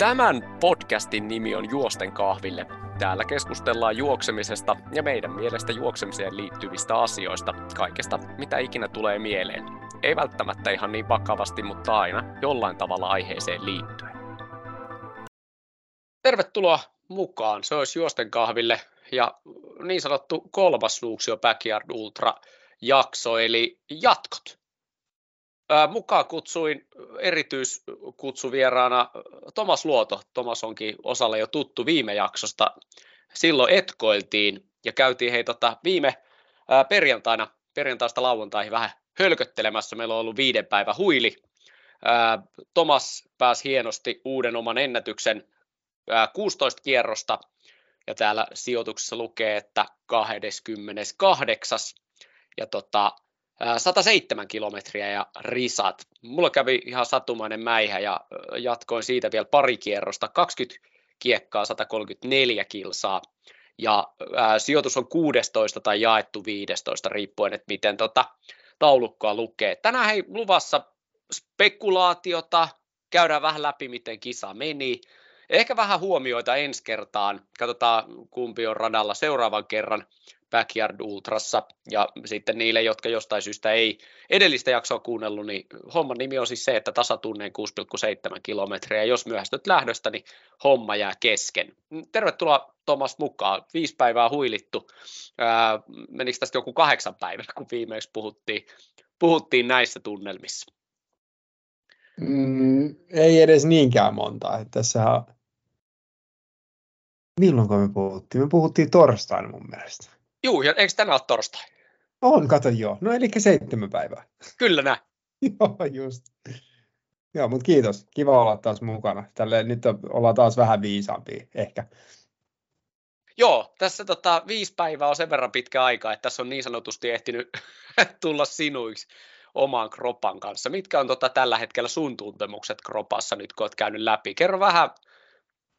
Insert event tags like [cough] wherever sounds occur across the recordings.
Tämän podcastin nimi on Juosten kahville. Täällä keskustellaan juoksemisesta ja meidän mielestä juoksemiseen liittyvistä asioista, kaikesta mitä ikinä tulee mieleen. Ei välttämättä ihan niin vakavasti, mutta aina jollain tavalla aiheeseen liittyen. Tervetuloa mukaan, se olisi Juosten kahville ja niin sanottu kolmas Luuksio Backyard Ultra jakso, eli jatkot. Mukaan kutsuin erityiskutsuvieraana Tomas Luoto. Tomas onkin osalle jo tuttu viime jaksosta. Silloin etkoiltiin ja käytiin hei tota, viime perjantaina, perjantaista lauantaihin vähän hölköttelemässä. Meillä on ollut viiden päivän huili. Tomas pääsi hienosti uuden oman ennätyksen ää, 16 kierrosta ja täällä sijoituksessa lukee, että 28. Ja tota, 107 kilometriä ja risat. Mulla kävi ihan sattumainen mäihä ja jatkoin siitä vielä pari kierrosta, 20 kiekkaa, 134 kilsaa. Ja sijoitus on 16 tai jaettu 15, riippuen, että miten tota taulukkoa lukee. Tänään hei luvassa spekulaatiota, käydään vähän läpi, miten kisa meni. Ehkä vähän huomioita ensi kertaan. Katsotaan, kumpi on radalla seuraavan kerran. Backyard Ultrassa. Ja sitten niille, jotka jostain syystä ei edellistä jaksoa kuunnellut, niin homman nimi on siis se, että tasatunneen 6,7 kilometriä. Jos myöhästyt lähdöstä, niin homma jää kesken. Tervetuloa Tomas mukaan. Viisi päivää huilittu. Ää, menikö tästä joku kahdeksan päivää, kun viimeksi puhuttiin, puhuttiin näissä tunnelmissa? Mm, ei edes niinkään monta. Tässä Milloin me puhuttiin? Me puhuttiin torstaina mun mielestä. Juu, ja eikö tänään ole torstai? On, kato joo. No eli seitsemän päivää. Kyllä näin. [laughs] joo, just. Joo, mutta kiitos. Kiva olla taas mukana. Tälle nyt ollaan taas vähän viisaampia ehkä. Joo, tässä tota, viisi päivää on sen verran pitkä aika, että tässä on niin sanotusti ehtinyt [laughs] tulla sinuiksi omaan kropan kanssa. Mitkä on tota, tällä hetkellä sun tuntemukset kropassa nyt, kun olet käynyt läpi? Kerro vähän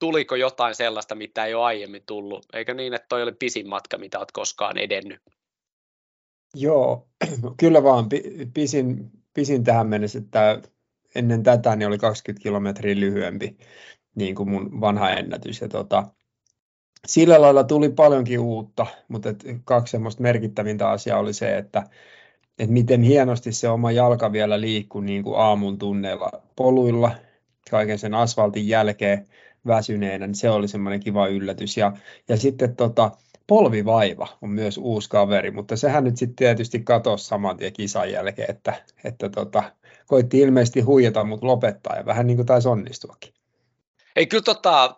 tuliko jotain sellaista, mitä ei ole aiemmin tullut? Eikö niin, että toi oli pisin matka, mitä olet koskaan edennyt? Joo, [clears throat] kyllä vaan. Pisin, pisin tähän mennessä, että ennen tätä niin oli 20 kilometriä lyhyempi niin kuin mun vanha ennätys. Ja tota, sillä lailla tuli paljonkin uutta, mutta et kaksi semmoista merkittävintä asiaa oli se, että, että miten hienosti se oma jalka vielä liikkui niin kuin aamun tunneilla poluilla kaiken sen asfaltin jälkeen väsyneenä, niin se oli semmoinen kiva yllätys. Ja, ja sitten tota, polvivaiva on myös uusi kaveri, mutta sehän nyt sitten tietysti katosi saman tien kisan jälkeen, että, että tota, koitti ilmeisesti huijata, mutta lopettaa ja vähän niin kuin taisi onnistuakin. Ei kyllä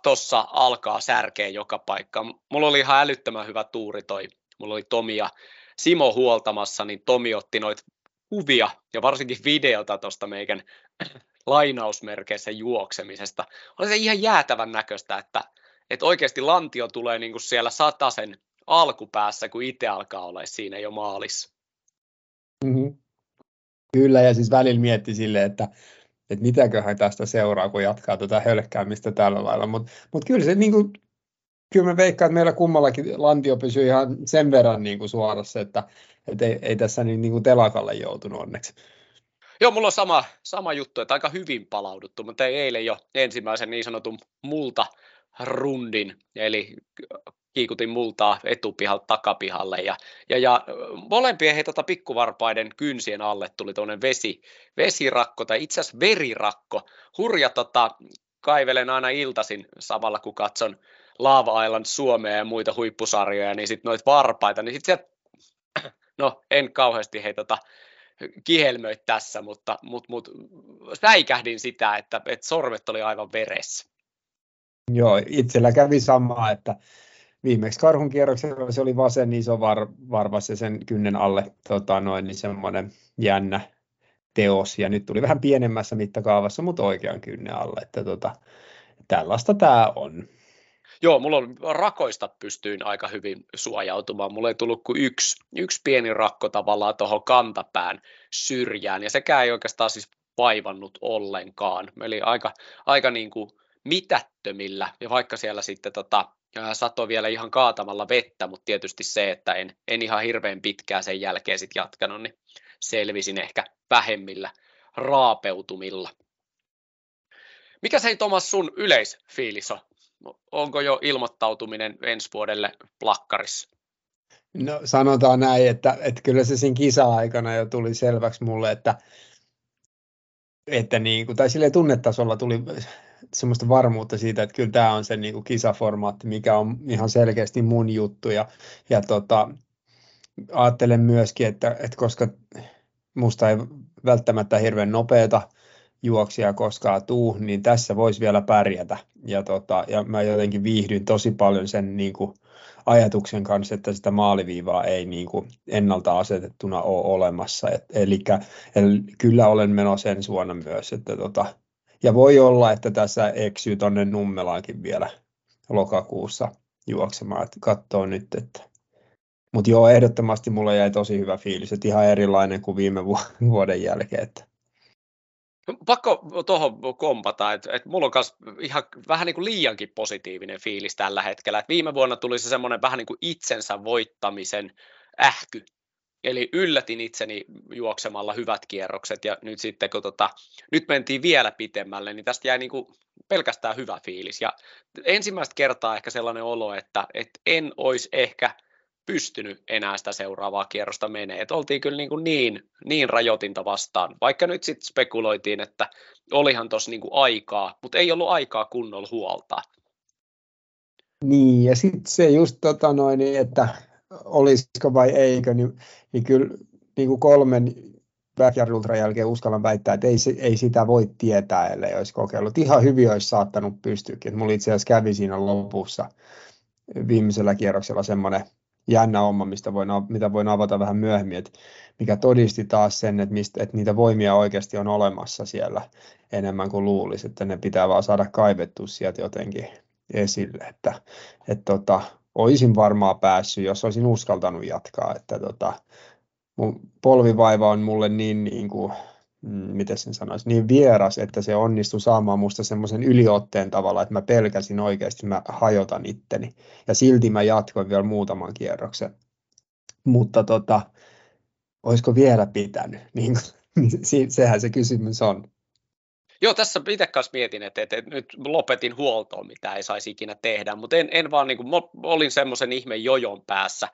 tuossa tota, alkaa särkeä joka paikka. Mulla oli ihan älyttömän hyvä tuuri toi. Mulla oli Tomi ja Simo huoltamassa, niin Tomi otti noita kuvia ja varsinkin videota tuosta meikän lainausmerkeissä juoksemisesta. Oli se ihan jäätävän näköistä, että, että oikeasti lantio tulee niin kuin siellä satasen alkupäässä, kun itse alkaa olla siinä jo maalissa. Mm-hmm. Kyllä, ja siis välillä mietti sille, että, että mitäköhän tästä seuraa, kun jatkaa tätä hölkkäämistä tällä lailla. Mutta mut kyllä se niin kuin, kyllä mä veikkaan, että meillä kummallakin lantio pysyy ihan sen verran niin kuin suorassa, että, että ei, ei tässä niin, niin kuin telakalle joutunut onneksi. Joo, mulla on sama, sama juttu, että aika hyvin palauduttu, mutta ei eilen jo ensimmäisen niin sanotun multa rundin, eli kiikutin multaa etupihalta takapihalle ja, ja, ja molempien hei, tota, pikkuvarpaiden kynsien alle tuli tuonne vesi, vesirakko tai itse asiassa verirakko. Hurja tota, kaivelen aina iltasin samalla kun katson Lava Island Suomea ja muita huippusarjoja, niin sitten noita varpaita, niin sitten [clears throat] no en kauheasti hei tota, kihelmöit tässä, mutta mut, mut, säikähdin sitä, että, että sormet oli aivan veressä. Joo, itsellä kävi sama, että viimeksi karhun kierroksella se oli vasen iso var, varvas ja sen kynnen alle tota, noin, niin semmoinen jännä teos, ja nyt tuli vähän pienemmässä mittakaavassa, mutta oikean kynnen alle, että tota, tällaista tämä on. Joo, mulla on rakoista pystyin aika hyvin suojautumaan. Mulla ei tullut kuin yksi, yksi pieni rakko tavallaan tuohon kantapään syrjään, ja sekään ei oikeastaan siis vaivannut ollenkaan. Eli aika, aika niin kuin mitättömillä, ja vaikka siellä sitten tota, satoi vielä ihan kaatamalla vettä, mutta tietysti se, että en, en ihan hirveän pitkään sen jälkeen sitten jatkanut, niin selvisin ehkä vähemmillä raapeutumilla. Mikä se Tomas sun yleisfiilis on? Onko jo ilmoittautuminen ensi vuodelle plakkarissa? No sanotaan näin, että, että kyllä se siinä kisa-aikana jo tuli selväksi mulle, että, että niin kuin, tai sille tunnetasolla tuli semmoista varmuutta siitä, että kyllä tämä on se niin kuin kisaformaatti, mikä on ihan selkeästi mun juttu. Ja, ja tota, ajattelen myöskin, että, että koska musta ei välttämättä hirveän nopeata juoksia koskaan tuu, niin tässä voisi vielä pärjätä. Ja, tota, ja mä jotenkin viihdyin tosi paljon sen niin kuin, ajatuksen kanssa, että sitä maaliviivaa ei niin kuin ennalta asetettuna ole olemassa. Et, eli, kyllä olen menossa ensi vuonna myös. Että tota, ja voi olla, että tässä eksyy tuonne Nummelaankin vielä lokakuussa juoksemaan, että katsoo nyt, että mutta joo, ehdottomasti mulle jäi tosi hyvä fiilis, että ihan erilainen kuin viime vuoden jälkeen. Että. Pakko tuohon kompata, että, että mulla on myös ihan vähän niin kuin liiankin positiivinen fiilis tällä hetkellä. Että viime vuonna tuli se semmoinen vähän niin kuin itsensä voittamisen ähky. Eli yllätin itseni juoksemalla hyvät kierrokset ja nyt sitten kun tota, nyt mentiin vielä pitemmälle, niin tästä jäi niin kuin pelkästään hyvä fiilis. Ja ensimmäistä kertaa ehkä sellainen olo, että, että en olisi ehkä pystynyt enää sitä seuraavaa kierrosta menee. Et oltiin kyllä niin, kuin niin, niin rajoitinta vastaan, vaikka nyt sitten spekuloitiin, että olihan tuossa niin aikaa, mutta ei ollut aikaa kunnolla huolta. Niin, ja sitten se just tota noin, että olisiko vai eikö, niin, niin kyllä niin kuin kolmen backyard jälkeen uskallan väittää, että ei, ei sitä voi tietää, ellei olisi kokeillut. Ihan hyvin olisi saattanut pystyäkin. Mulla itse asiassa kävi siinä lopussa viimeisellä kierroksella semmoinen jännä homma, mistä voin, mitä voin avata vähän myöhemmin, että mikä todisti taas sen, että, mistä, että niitä voimia oikeasti on olemassa siellä enemmän kuin luulisi, että ne pitää vaan saada kaivettua sieltä jotenkin esille, että, että tota, olisin varmaan päässyt, jos olisin uskaltanut jatkaa, että tota, mun polvivaiva on mulle niin, niin kuin, miten sen sanoisi, niin vieras, että se onnistui saamaan musta semmoisen yliotteen tavalla, että mä pelkäsin oikeasti, mä hajotan itteni. Ja silti mä jatkoin vielä muutaman kierroksen. Mutta tota, olisiko vielä pitänyt? [laughs] Niin, sehän se kysymys on. Joo, tässä itse kanssa mietin, että, että, että nyt lopetin huoltoon, mitä ei saisi ikinä tehdä, mutta en, en vaan, niin kuin, olin semmoisen ihme jojon päässä,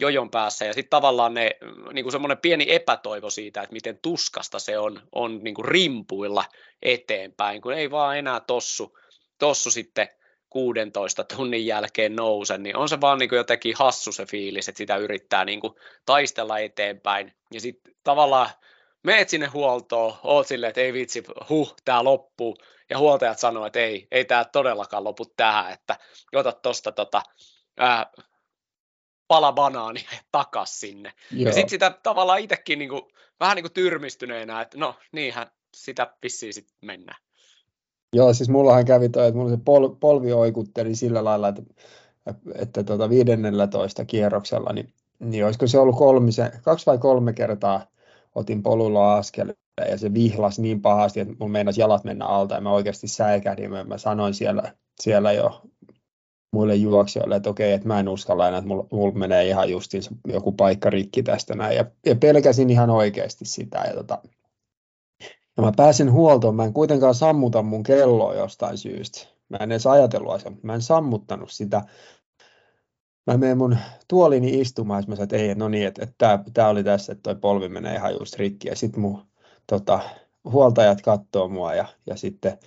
jojon päässä. Ja sitten tavallaan ne, niin kuin semmoinen pieni epätoivo siitä, että miten tuskasta se on, on niin kuin rimpuilla eteenpäin, kun ei vaan enää tossu, tossu sitten 16 tunnin jälkeen nouse, niin on se vaan niin kuin jotenkin hassu se fiilis, että sitä yrittää niin kuin taistella eteenpäin. Ja sitten tavallaan meet sinne huoltoon, oot silleen, että ei vitsi, huh, tämä loppuu, ja huoltajat sanoo, että ei, ei tämä todellakaan lopu tähän, että ota tuosta tota, pala banaani takas sinne. Joo. Ja sitten sitä tavallaan itsekin niinku, vähän niin kuin tyrmistyneenä, että no niinhän sitä vissiin sitten mennään. Joo, siis mullahan kävi toi, että mulla se pol, polvi oikutteli sillä lailla, että, että tota 15 kierroksella, niin, niin olisiko se ollut kolmisen, kaksi vai kolme kertaa otin polulla askel ja se vihlas niin pahasti, että mun meinasi jalat mennä alta ja mä oikeasti säikähdin. Mä sanoin siellä, siellä jo muille juoksijoille, että okei, että mä en uskalla enää, että mulla, mulla menee ihan justiin joku paikka rikki tästä näin. Ja, ja pelkäsin ihan oikeasti sitä. Ja, tota, ja mä pääsin huoltoon, mä en kuitenkaan sammuta mun kelloa jostain syystä. Mä en edes ajatellut asiaa, mä en sammuttanut sitä, mä menen mun tuolini istumaan, ja mä sanoin, että ei, no niin, että, että tämä oli tässä, että toi polvi menee ihan just rikki, ja sitten mun tota, huoltajat katsoo mua, ja, ja sitten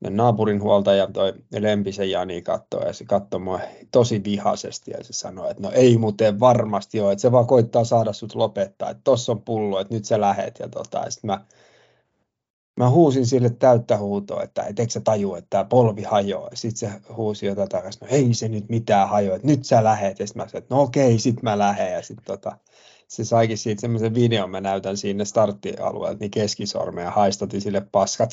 naapurin huoltaja, toi Lempisen Jani katsoo, ja se katsoo mua tosi vihaisesti, ja se sanoi, että no ei muuten varmasti ole, että se vaan koittaa saada sut lopettaa, että tossa on pullo, että nyt sä lähet, ja, tota, ja sitten mä mä huusin sille täyttä huutoa, että et eikö sä tajua, että tämä polvi hajoaa. Sitten se huusi jotain takaisin, no ei se nyt mitään hajoa, että nyt sä lähet. Ja sitten mä sanoin, että no okei, sit mä lähden. Ja sitten tota, se saikin siitä semmoisen videon, mä näytän sinne starttialueelta, niin keskisormea haistati sille paskat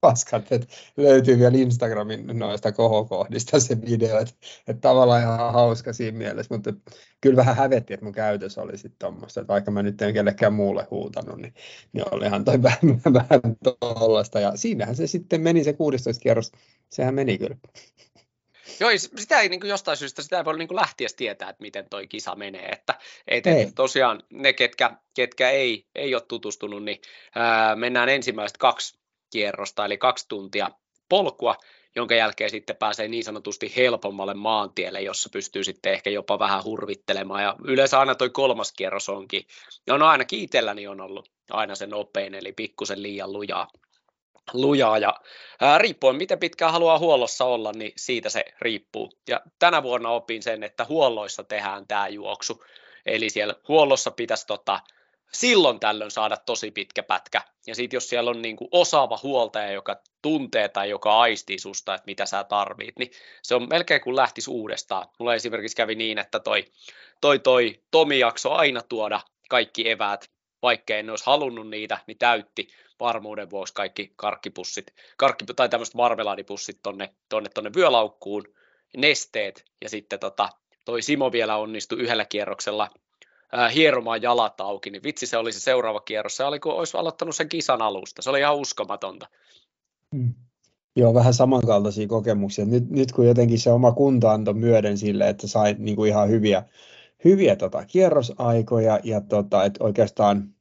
paskat, että löytyy vielä Instagramin noista kohokohdista se video, että, että tavallaan ihan hauska siinä mielessä, mutta kyllä vähän hävetti, että mun käytös oli sitten tuommoista, että vaikka mä nyt en kellekään muulle huutanut, niin, niin olihan toi [laughs] vähän, vähän tuollaista, ja siinähän se sitten meni se 16 kierros, sehän meni kyllä. Joo, sitä ei niin kuin jostain syystä sitä ei voi niin lähtiä tietää, että miten toi kisa menee. Että, et, ei. tosiaan ne, ketkä, ketkä ei, ei ole tutustunut, niin ää, mennään ensimmäiset kaksi kierrosta, eli kaksi tuntia polkua, jonka jälkeen sitten pääsee niin sanotusti helpommalle maantielle, jossa pystyy sitten ehkä jopa vähän hurvittelemaan. Ja yleensä aina toi kolmas kierros onkin, ja no ainakin itselläni on ollut aina se nopein, eli pikkusen liian lujaa. lujaa ja ää, riippuen miten pitkään haluaa huollossa olla, niin siitä se riippuu. Ja tänä vuonna opin sen, että huolloissa tehdään tämä juoksu, eli siellä huollossa pitäisi tota, silloin tällöin saada tosi pitkä pätkä. Ja sitten jos siellä on niinku osaava huoltaja, joka tuntee tai joka aistii susta, että mitä sä tarvit, niin se on melkein kuin lähtisi uudestaan. Mulla esimerkiksi kävi niin, että toi, toi, toi Tomi jakso aina tuoda kaikki eväät, vaikka en olisi halunnut niitä, niin täytti varmuuden vuoksi kaikki karkkipussit, karkki, tai tämmöiset marmeladipussit tonne, tonne, tonne vyölaukkuun, nesteet, ja sitten tota, toi Simo vielä onnistui yhdellä kierroksella hieromaan jalat auki, niin vitsi se oli se seuraava kierros. Se oli kuin olisi aloittanut sen kisan alusta. Se oli ihan uskomatonta. Mm. Joo, vähän samankaltaisia kokemuksia. Nyt, nyt kun jotenkin se oma kunta antoi myöden sille, että sai niin kuin ihan hyviä, hyviä tota, kierrosaikoja ja tota, että oikeastaan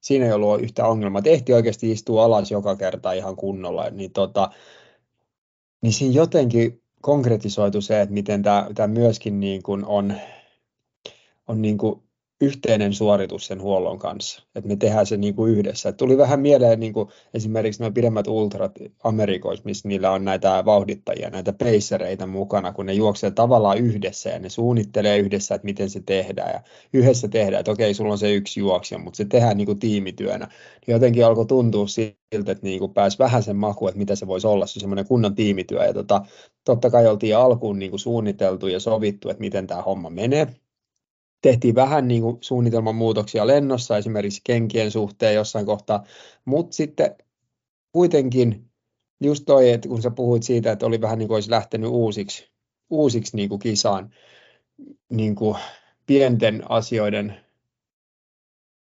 siinä ei ollut yhtä ongelmaa. Tehti oikeasti istua alas joka kerta ihan kunnolla, niin, tota, niin siinä jotenkin konkretisoitu se, että miten tämä myöskin niin kuin on, on niin kuin yhteinen suoritus sen huollon kanssa, että me tehdään se niin kuin yhdessä. Et tuli vähän mieleen niin kuin esimerkiksi nämä pidemmät ultrat Amerikoissa, missä niillä on näitä vauhdittajia, näitä pacereita mukana, kun ne juoksee tavallaan yhdessä ja ne suunnittelee yhdessä, että miten se tehdään ja yhdessä tehdään, että okei, sulla on se yksi juoksija, mutta se tehdään niin kuin tiimityönä. Jotenkin alkoi tuntua siltä, että niin kuin pääsi vähän sen maku, että mitä se voisi olla, se semmoinen kunnon tiimityö ja tota, totta kai oltiin alkuun niin kuin suunniteltu ja sovittu, että miten tämä homma menee, tehtiin vähän niin kuin suunnitelman muutoksia lennossa, esimerkiksi kenkien suhteen jossain kohtaa, mutta sitten kuitenkin just toi, että kun sä puhuit siitä, että oli vähän niin kuin olisi lähtenyt uusiksi, uusiksi niin kuin kisaan niin kuin pienten asioiden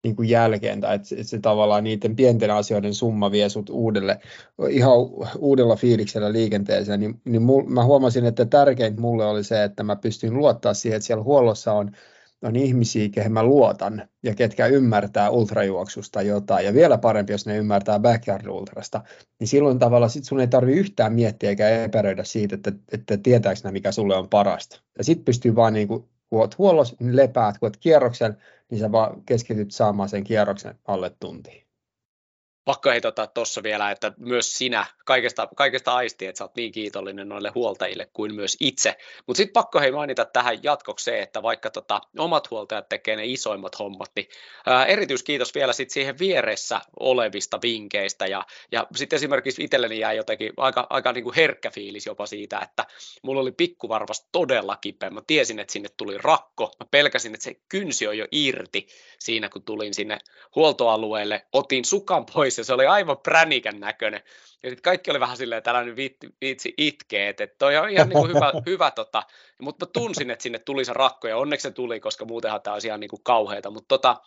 niin kuin jälkeen, tai että se, että se tavallaan niiden pienten asioiden summa vie sut uudelle, ihan uudella fiiliksellä liikenteeseen, niin, niin mul, mä huomasin, että tärkeintä mulle oli se, että mä pystyn luottaa siihen, että siellä huollossa on on ihmisiä, kehen mä luotan ja ketkä ymmärtää ultrajuoksusta jotain ja vielä parempi, jos ne ymmärtää backyard ultrasta, niin silloin tavallaan sit sun ei tarvi yhtään miettiä eikä epäröidä siitä, että, että tietääkö ne, mikä sulle on parasta. Ja sitten pystyy vaan niin kuin, kun oot huollossa, niin lepäät, kun oot kierroksen, niin sä vaan keskityt saamaan sen kierroksen alle tuntiin pakko heitottaa tuossa vielä, että myös sinä kaikesta, kaikesta aisti, että sä oot niin kiitollinen noille huoltajille kuin myös itse. Mutta sitten pakko hei mainita tähän jatkoksi se, että vaikka tota, omat huoltajat tekee ne isoimmat hommat, niin ää, erityiskiitos vielä sit siihen vieressä olevista vinkkeistä. Ja, ja sitten esimerkiksi itselleni jäi jotenkin aika, aika niinku herkkä fiilis jopa siitä, että mulla oli pikkuvarvas todella kipeä. Mä tiesin, että sinne tuli rakko. Mä pelkäsin, että se kynsi on jo irti siinä, kun tulin sinne huoltoalueelle. Otin sukan pois ja se oli aivan pränikän näköinen. Ja sitten kaikki oli vähän silleen, tällainen viitsi, viitsi itkee, että toi on ihan niin kuin hyvä, [laughs] hyvä tota. mutta mä tunsin, että sinne tuli se rakko ja onneksi se tuli, koska muutenhan tämä olisi ihan niin kuin kauheata. Mutta tota,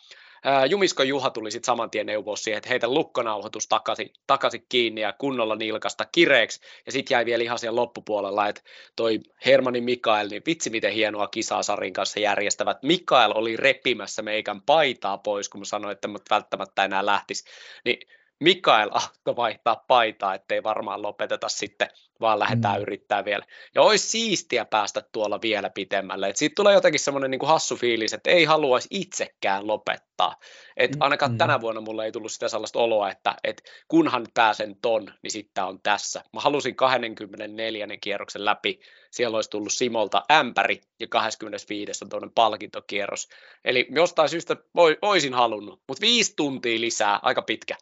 Jumisko Juha tuli sitten saman tien neuvoa siihen, että heitä lukkonauhoitus takaisin, takaisin kiinni ja kunnolla nilkasta kireeksi. Ja sitten jäi vielä ihan siellä loppupuolella, että toi Hermanni Mikael, niin vitsi miten hienoa kisaa Sarin kanssa järjestävät. Mikael oli repimässä meikän paitaa pois, kun mä sanoin, että mä välttämättä enää lähtisi. Niin Mikael Ahto vaihtaa paitaa, ettei varmaan lopeteta sitten, vaan lähdetään mm. yrittää vielä. Ja olisi siistiä päästä tuolla vielä pitemmälle. Et siitä tulee jotenkin semmoinen niin hassu fiilis, että ei haluaisi itsekään lopettaa. Et mm, ainakaan mm. tänä vuonna mulle ei tullut sitä sellaista oloa, että et kunhan pääsen ton, niin sitten on tässä. Mä halusin 24. kierroksen läpi. Siellä olisi tullut Simolta ämpäri ja 25. on toinen palkintokierros. Eli jostain syystä voisin halunnut, mutta viisi tuntia lisää, aika pitkä.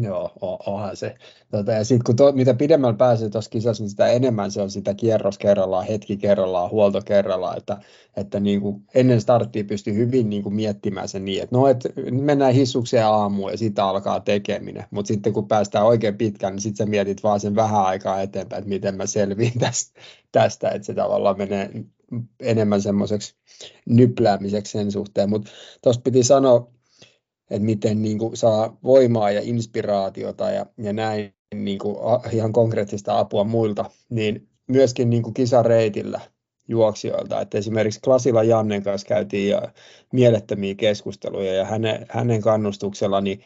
Joo, onhan se. Tota, ja sitten kun mitä pidemmällä pääsee tuossa kisassa, niin sitä enemmän se on sitä kierros kerrallaan, hetki kerrallaan, huolto kerrallaan, että, että niin kuin ennen starttia pystyy hyvin niin kuin miettimään sen niin, että no, että mennään hissukseen aamuun ja siitä alkaa tekeminen, mutta sitten kun päästään oikein pitkään, niin sitten sä mietit vaan sen vähän aikaa eteenpäin, että miten mä selviin tästä, tästä että se tavallaan menee enemmän semmoiseksi nypläämiseksi sen suhteen, mutta tuosta piti sanoa, että miten niin kuin saa voimaa ja inspiraatiota ja, ja näin niin kuin ihan konkreettista apua muilta, niin myöskin niin kuin kisareitillä juoksijoilta. Että esimerkiksi Klasila Jannen kanssa käytiin jo mielettömiä keskusteluja ja hänen, hänen kannustuksella niin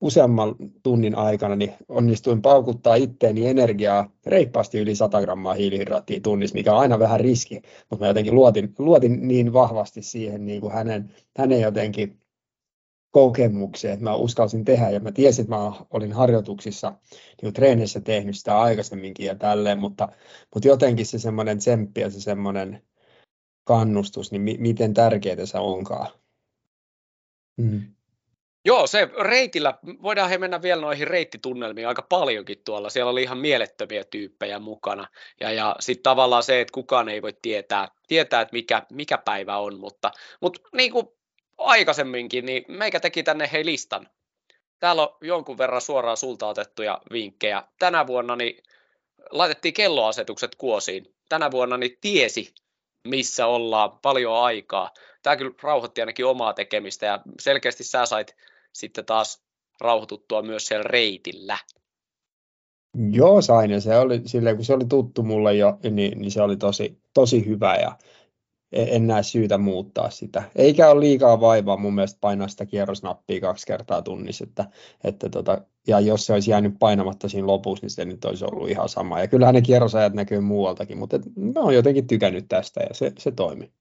useamman tunnin aikana niin onnistuin paukuttaa itteeni energiaa reippaasti yli 100 grammaa hiilihydraattia tunnissa, mikä on aina vähän riski, mutta mä jotenkin luotin, luotin niin vahvasti siihen niin kuin hänen, hänen jotenkin kokemukseen, että mä uskalsin tehdä ja mä tiesin, että mä olin harjoituksissa niin treenissä tehnyt sitä aikaisemminkin ja tälleen, mutta, mutta jotenkin se semmoinen tsemppi ja se semmoinen kannustus, niin mi- miten tärkeää se onkaan. Mm. Joo, se reitillä, voidaan he mennä vielä noihin reittitunnelmiin aika paljonkin tuolla. Siellä oli ihan mielettömiä tyyppejä mukana. Ja, ja sitten tavallaan se, että kukaan ei voi tietää, tietää että mikä, mikä päivä on, mutta, mutta niin kuin aikaisemminkin, niin meikä teki tänne hei listan. Täällä on jonkun verran suoraan sulta otettuja vinkkejä. Tänä vuonna niin laitettiin kelloasetukset kuosiin. Tänä vuonna niin tiesi, missä ollaan, paljon aikaa. Tämä kyllä rauhoitti ainakin omaa tekemistä ja selkeästi sä sait sitten taas rauhoituttua myös siellä reitillä. Joo, sain ja se oli silleen, kun se oli tuttu mulle jo, niin, niin se oli tosi, tosi hyvä ja en näe syytä muuttaa sitä. Eikä ole liikaa vaivaa mun mielestä painaa sitä kierrosnappia kaksi kertaa tunnissa, että, että tota, ja jos se olisi jäänyt painamatta siinä lopussa, niin se nyt olisi ollut ihan sama. Ja kyllähän ne kierrosajat näkyy muualtakin, mutta et, mä oon jotenkin tykännyt tästä ja se, se toimi.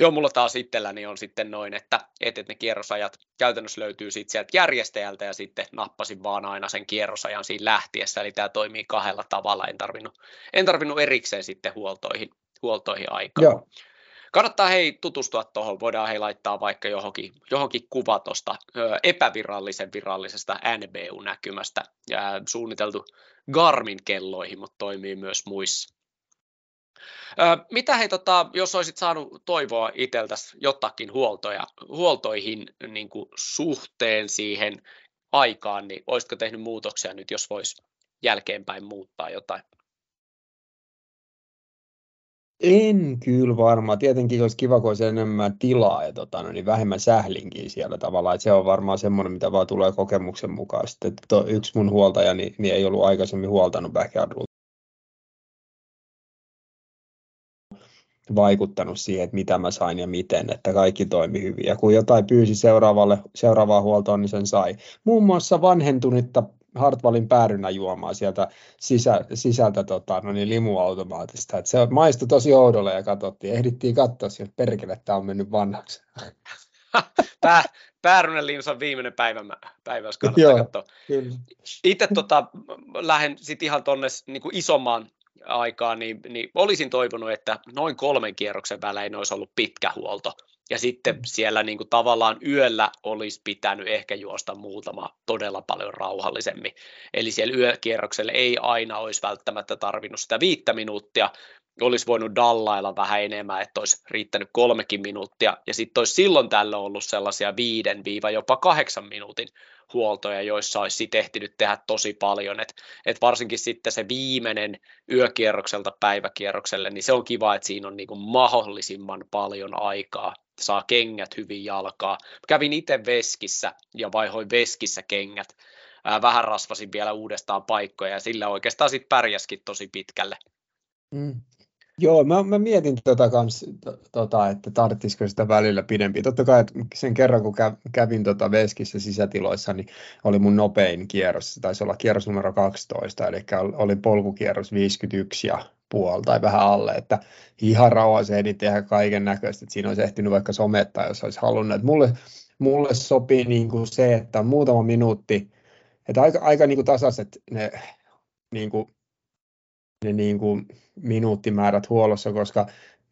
Joo, mulla taas itselläni on sitten noin, että, että ne kierrosajat käytännössä löytyy sitten sieltä järjestäjältä ja sitten nappasin vaan aina sen kierrosajan siinä lähtiessä, eli tämä toimii kahdella tavalla, en tarvinnut, en tarvinnut erikseen sitten huoltoihin, huoltoihin aikaa. Joo. Kannattaa hei tutustua tuohon, voidaan hei laittaa vaikka johonkin, johonkin kuva tuosta epävirallisen virallisesta NBU-näkymästä, ja suunniteltu Garmin-kelloihin, mutta toimii myös muissa. Mitä hei, tota, jos olisit saanut toivoa itseltäsi jotakin huoltoja, huoltoihin niin kuin suhteen siihen aikaan, niin olisitko tehnyt muutoksia nyt, jos voisi jälkeenpäin muuttaa jotain? En kyllä varmaan. Tietenkin olisi kiva, kun olisi enemmän tilaa ja tota, no, niin vähemmän sählinkiä siellä tavallaan. Se on varmaan semmoinen, mitä vaan tulee kokemuksen mukaan. Sitten, että yksi mun huoltaja niin, niin ei ollut aikaisemmin huoltanut backyard vaikuttanut siihen, että mitä mä sain ja miten, että kaikki toimi hyvin. Ja kun jotain pyysi seuraavalle, seuraavaan huoltoon, niin sen sai. Muun muassa vanhentunutta Hartwallin juomaa sieltä sisä, sisältä tota, no niin, limuautomaatista. Et se maistui tosi oudolle ja katsottiin, ehdittiin katsoa sieltä, perkele, että tämä on mennyt vanhaksi. [laughs] Pää, Päärynen limsan viimeinen päivä, päivä jos kannattaa Joo, katsoa. Itse tota, lähden sitten ihan tuonne niin isomman aikaan, niin, niin olisin toivonut, että noin kolmen kierroksen välein olisi ollut pitkä huolto. Ja sitten mm. siellä niin kuin tavallaan yöllä olisi pitänyt ehkä juosta muutama todella paljon rauhallisemmin. Eli siellä yökierrokselle ei aina olisi välttämättä tarvinnut sitä viittä minuuttia, olisi voinut dallailla vähän enemmän, että olisi riittänyt kolmekin minuuttia, ja sitten olisi silloin tällöin ollut sellaisia viiden viiva jopa kahdeksan minuutin huoltoja, joissa olisi ehtinyt tehdä tosi paljon, että et varsinkin sitten se viimeinen yökierrokselta päiväkierrokselle, niin se on kiva, että siinä on niin kuin mahdollisimman paljon aikaa, saa kengät hyvin jalkaa. Kävin itse veskissä ja vaihoin veskissä kengät, vähän rasvasin vielä uudestaan paikkoja ja sillä oikeastaan sitten pärjäskin tosi pitkälle. Mm. Joo, mä, mä mietin tota kans, to, tota, että tarvitsisiko sitä välillä pidempi. Totta kai että sen kerran, kun kävin tota Veskissä sisätiloissa, niin oli mun nopein kierros. Se taisi olla kierros numero 12, eli oli polkukierros 51 ja puoli tai vähän alle, että ihan rauhassa ehdin tehdä kaiken näköistä, että siinä olisi ehtinyt vaikka somettaa, jos olisi halunnut. Mulle, mulle sopii niin kuin se, että muutama minuutti, että aika, aika niin kuin tasaiset ne niin kuin ne niin kuin minuuttimäärät huollossa, koska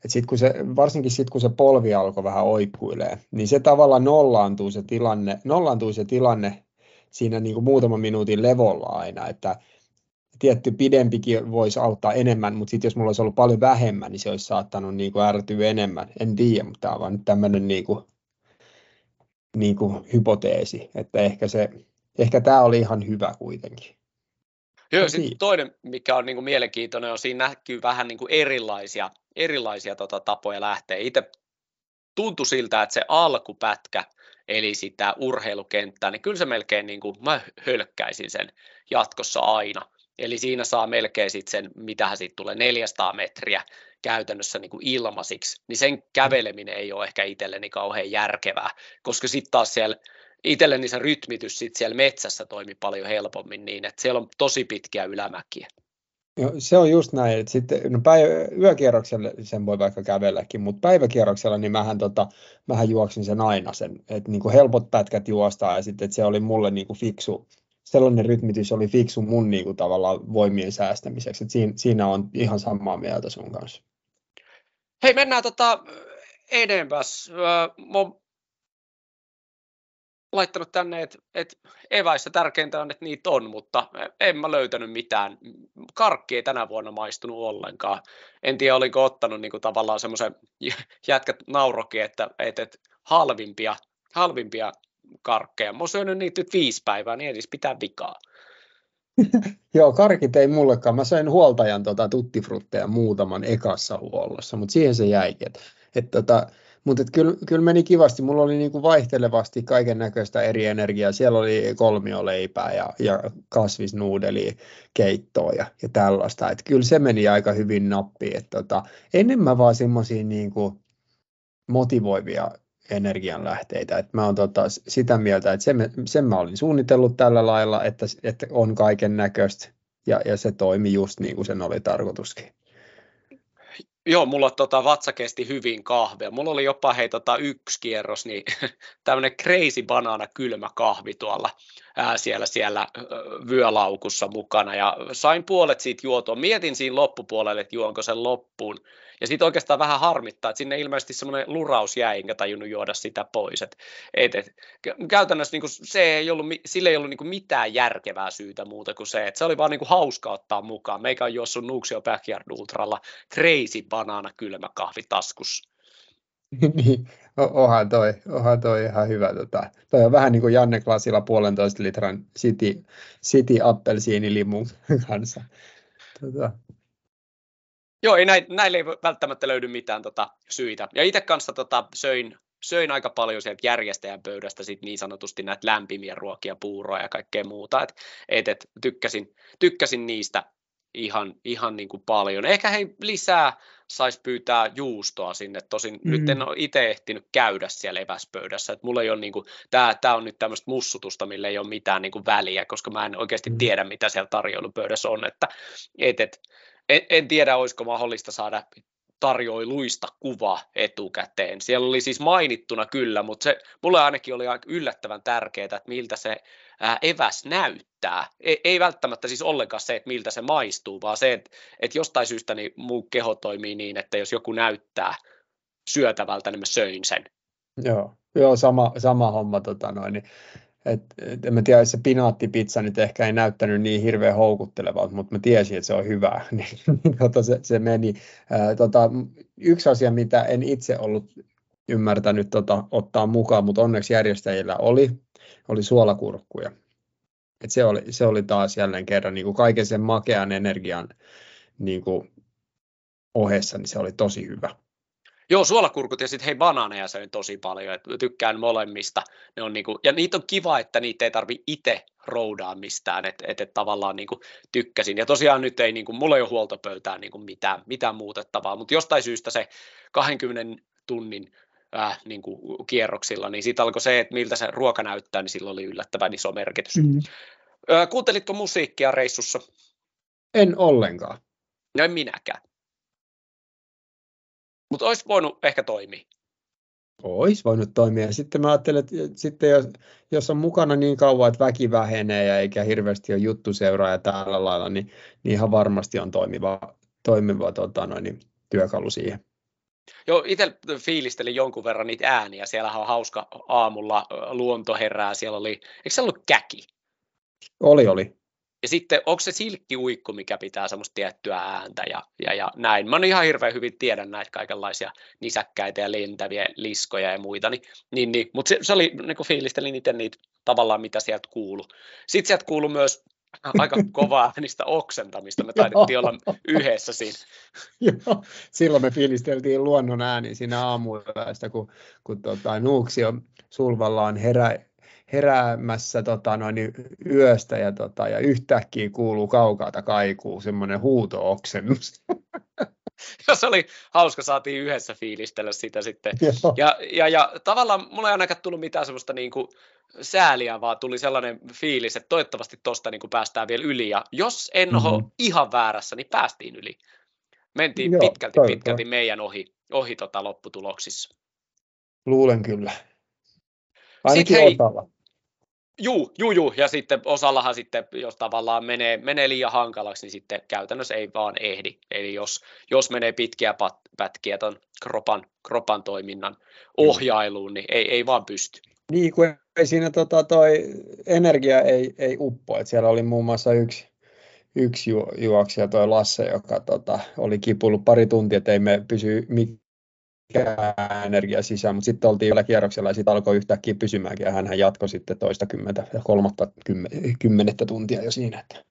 et sit kun se, varsinkin sitten kun se polvi alkoi vähän oikkuilee, niin se tavallaan nollaantuu se tilanne, nollaantuu se tilanne siinä niin kuin muutaman minuutin levolla aina, että tietty pidempikin voisi auttaa enemmän, mutta sitten jos mulla olisi ollut paljon vähemmän, niin se olisi saattanut niin kuin ärtyä enemmän. En tiedä, mutta tämä on vaan tämmöinen niin kuin, niin kuin hypoteesi, että ehkä, se, ehkä tämä oli ihan hyvä kuitenkin. Joo, sitten toinen, mikä on niin kuin mielenkiintoinen, on siinä näkyy vähän niin kuin erilaisia, erilaisia tota, tapoja lähteä. Itse tuntui siltä, että se alkupätkä, eli sitä urheilukenttää, niin kyllä se melkein, niin kuin, mä hölkkäisin sen jatkossa aina. Eli siinä saa melkein sitten sen, mitähän siitä tulee, 400 metriä käytännössä niin kuin ilmaisiksi, niin sen käveleminen ei ole ehkä itselleni kauhean järkevää, koska sitten taas siellä itselleni se rytmitys sit siellä metsässä toimi paljon helpommin niin, että siellä on tosi pitkiä ylämäkiä. Joo, se on just näin, että sitten, no päivä, yökierroksella sen voi vaikka kävelläkin, mutta päiväkierroksella niin mähän, tota, mähän juoksin sen aina sen, että niin helpot pätkät juostaa ja sitten että se oli mulle niin kuin fiksu, sellainen rytmitys oli fiksu mun niin kuin tavallaan voimien säästämiseksi, että siinä, siinä on ihan samaa mieltä sun kanssa. Hei, mennään tota edempäs. Mä oon laittanut tänne, että, että eväissä tärkeintä on, että niitä on, mutta en mä löytänyt mitään. Karkki ei tänä vuonna maistunut ollenkaan. En tiedä, oliko ottanut kuin tavallaan semmoisen [laughs] jätkät naurokin, että, että, että halvimpia, halvimpia karkkeja. Mä oon syönyt niitä nyt viisi päivää, niin edes pitää vikaa. [laughs] Joo, karkit ei mullekaan. Mä söin huoltajan tota, tuttifrutteja muutaman ekassa huollossa, mutta siihen se jäikin. Et, et, tota, mutta kyllä, kyllä meni kivasti. Mulla oli niinku vaihtelevasti kaiken näköistä eri energiaa. Siellä oli kolmioleipää ja, ja kasvisnuudeli keittoa ja, ja tällaista. Et kyllä se meni aika hyvin nappiin. Et tota, enemmän vaan semmoisia niinku motivoivia energianlähteitä. Et mä oon tota sitä mieltä, että sen, sen mä olin suunnitellut tällä lailla, että, että on kaiken näköistä ja, ja se toimi just niin kuin sen oli tarkoituskin. Joo, mulla tota, vatsa kesti hyvin kahvia. Mulla oli jopa hei, tota, yksi kierros, niin [laughs] tämmöinen crazy banana kylmä kahvi tuolla ää, siellä, siellä vyölaukussa mukana ja sain puolet siitä juotua. Mietin siinä loppupuolelle, että juonko sen loppuun. Ja sitten oikeastaan vähän harmittaa, että sinne ilmeisesti semmoinen luraus jäi, enkä tajunnut juoda sitä pois. Et, et, et, käytännössä niin se ei ollut, sille ei ollut niin mitään järkevää syytä muuta kuin se, että se oli vaan niin hauska ottaa mukaan. Meikä on juossut Nuuksio Backyard Ultralla crazy banana kylmä kahvi taskussa. niin, [laughs] [laughs] onhan toi, onhan toi ihan hyvä. Tota. Toi on vähän niin kuin Janne Klasilla puolentoista litran City, City appelsiinilimun [laughs] kanssa. Tota. Joo, ei näille, näille ei välttämättä löydy mitään tota, syitä. Ja itse kanssa tota, söin, söin aika paljon sieltä järjestäjän pöydästä sit niin sanotusti näitä lämpimiä ruokia, puuroa ja kaikkea muuta. Et, et, et, tykkäsin, tykkäsin niistä ihan, ihan niin kuin paljon. Ehkä hei lisää saisi pyytää juustoa sinne, tosin mm. nyt en ole itse ehtinyt käydä siellä eväspöydässä, että mulla ei ole niin kuin, on nyt tämmöistä mussutusta, millä ei ole mitään niin kuin väliä, koska mä en oikeasti mm. tiedä, mitä siellä tarjoilupöydässä on, että et, et, en, en tiedä, olisiko mahdollista saada tarjoiluista kuva etukäteen. Siellä oli siis mainittuna kyllä, mutta se mulle ainakin oli aika yllättävän tärkeää, että miltä se eväs näyttää. Ei, ei välttämättä siis ollenkaan se, että miltä se maistuu, vaan se, että, että jostain syystä niin mun keho toimii niin, että jos joku näyttää syötävältä, niin mä söin sen. Joo, joo sama, sama homma. Tota noin, niin et, et, en mä tiedä, se pinaattipizza nyt ehkä ei näyttänyt niin hirveän houkuttelevalta, mutta mä tiesin, että se on hyvä, [laughs] niin, niin tota, se, se meni. Ää, tota, yksi asia, mitä en itse ollut ymmärtänyt tota, ottaa mukaan, mutta onneksi järjestäjillä oli, oli suolakurkkuja. Et se, oli, se oli taas jälleen kerran niin kuin kaiken sen makean energian niin kuin ohessa, niin se oli tosi hyvä. Joo, suolakurkut ja sitten hei banaaneja söin tosi paljon, että tykkään molemmista. Ne on niinku, ja niitä on kiva, että niitä ei tarvi itse roudaa mistään, että et, et tavallaan niinku tykkäsin. Ja tosiaan nyt ei, niinku, mulla ei ole huoltopöytään niinku mitään, mitään muutettavaa, mutta jostain syystä se 20 tunnin äh, niin kuin kierroksilla, niin siitä alkoi se, että miltä se ruoka näyttää, niin sillä oli yllättävän iso merkitys. Mm. Äh, kuuntelitko musiikkia reissussa? En ollenkaan. No en minäkään. Mutta olisi voinut ehkä toimia. Olisi voinut toimia. Sitten mä ajattelen, että sitten jos, jos on mukana niin kauan, että väki vähenee ja eikä hirveästi ole juttuseuraa ja tällä lailla, niin, niin ihan varmasti on toimiva, toimiva tota noin, niin työkalu siihen. Joo, itse fiilistelin jonkun verran niitä ääniä. Siellä on hauska aamulla luonto herää. Siellä oli, eikö se ollut käki? Oli, oli. Ja sitten onko se silkkiuikku, mikä pitää semmoista tiettyä ääntä ja, ja, ja näin. Mä ihan hirveän hyvin tiedän näitä kaikenlaisia nisäkkäitä ja lentäviä liskoja ja muita, niin, niin, niin. mutta se, se, oli, niin kuin fiilistelin itse niitä tavallaan, mitä sieltä kuuluu. Sitten sieltä kuuluu myös aika [laughs] kovaa äänistä oksentamista, me taidettiin olla yhdessä siinä. [laughs] Joo, silloin me fiilisteltiin luonnon ääni siinä aamuilla, kun, kun tota, Nuuksio Sulvallaan herä, heräämässä tota, noin, yöstä ja, tota, ja yhtäkkiä kuuluu kaukaalta kaikuu semmoinen huuto-oksennus. [laughs] ja se oli hauska, saatiin yhdessä fiilistellä sitä sitten. Ja, ja, ja tavallaan mulla ei ainakaan tullut mitään semmoista niin kuin sääliä, vaan tuli sellainen fiilis, että toivottavasti tosta niin päästään vielä yli. Ja jos en mm-hmm. ole ihan väärässä, niin päästiin yli. Mentiin Joo, pitkälti, pitkälti meidän ohi, ohi tota lopputuloksissa. Luulen kyllä. Ainakin hei, osalla. Juu, juu, juu, ja sitten osallahan sitten, jos tavallaan menee, menee liian hankalaksi, niin sitten käytännössä ei vaan ehdi. Eli jos, jos menee pitkiä pat, pätkiä ton kropan, kropan toiminnan ohjailuun, niin ei, ei vaan pysty. Niin, kuin ei siinä tota, toi energia ei, ei uppo. Et siellä oli muun muassa yksi, yksi ju, juoksija, toi Lasse, joka tota, oli kipullut pari tuntia, että ei me pysy energia sisään, mutta sitten oltiin vielä kierroksella ja sitten alkoi yhtäkkiä pysymäänkin ja hän jatkoi sitten toista kymmentä ja kolmatta kymmenettä tuntia jo siinä. Että.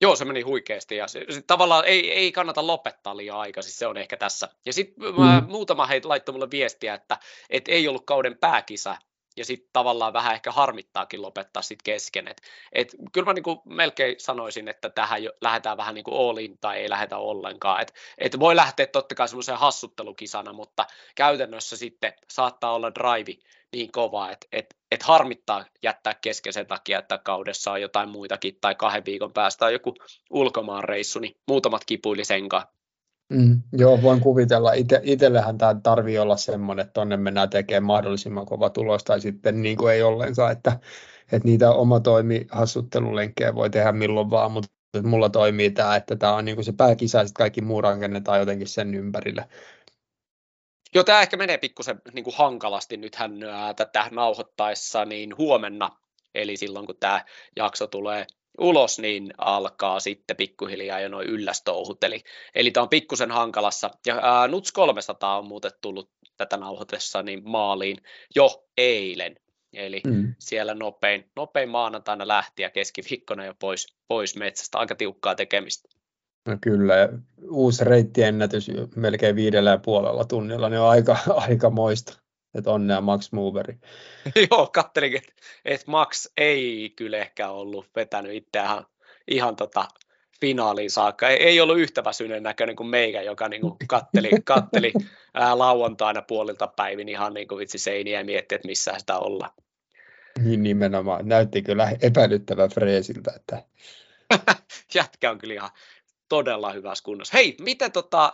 Joo, se meni huikeasti ja se, se, tavallaan ei, ei kannata lopettaa liian aikaisin, siis se on ehkä tässä. Ja sitten mm. muutama heitä laittoi mulle viestiä, että et ei ollut kauden pääkisä, ja sitten tavallaan vähän ehkä harmittaakin lopettaa sitten kesken. Et, et, kyllä mä niinku melkein sanoisin, että tähän jo, lähdetään vähän niin kuin tai ei lähdetä ollenkaan. Et, et voi lähteä totta kai semmoiseen hassuttelukisana, mutta käytännössä sitten saattaa olla drive niin kova, että et, et harmittaa jättää kesken sen takia, että kaudessa on jotain muitakin tai kahden viikon päästä on joku ulkomaan reissu, niin muutamat kipuili senkaan. Mm, joo, voin kuvitella. Ite, itsellähän tämä tarvii olla semmoinen, että tonne mennään tekemään mahdollisimman kova tulos, tai sitten niin kuin ei ollenkaan, että, että niitä oma toimi hassuttelulenkkejä voi tehdä milloin vaan, mutta että mulla toimii tämä, että tämä on niin kuin se pääkisa, ja kaikki muu rakennetaan jotenkin sen ympärille. Joo, tämä ehkä menee pikkusen niin kuin hankalasti nythän ää, tätä nauhoittaessa, niin huomenna, eli silloin kun tämä jakso tulee ulos, niin alkaa sitten pikkuhiljaa jo noin yllästouhut. Eli, eli tämä on pikkusen hankalassa. Ja ää, Nuts 300 on muuten tullut tätä nauhoitessa niin maaliin jo eilen. Eli mm. siellä nopein, nopein maanantaina lähti ja keskiviikkona jo pois, pois metsästä. Aika tiukkaa tekemistä. No kyllä, ja uusi reittiennätys melkein viidellä ja puolella tunnilla, niin on aika, [laughs] aika moista. Että onnea Max Moveri. [laughs] Joo, kattelin, että et Max ei kyllä ehkä ollut vetänyt itseään ihan tota finaaliin saakka. Ei, ei ollut yhtä väsyneen näköinen kuin meikä, joka niinku [laughs] katteli, katteli ää, lauantaina puolilta päivin ihan niin kuin vitsi seiniä ja mietti, että missä sitä ollaan. Niin nimenomaan. Näytti kyllä epäilyttävän freesiltä. Että... [laughs] Jätkä on kyllä ihan todella hyvässä kunnossa. Hei, miten tota,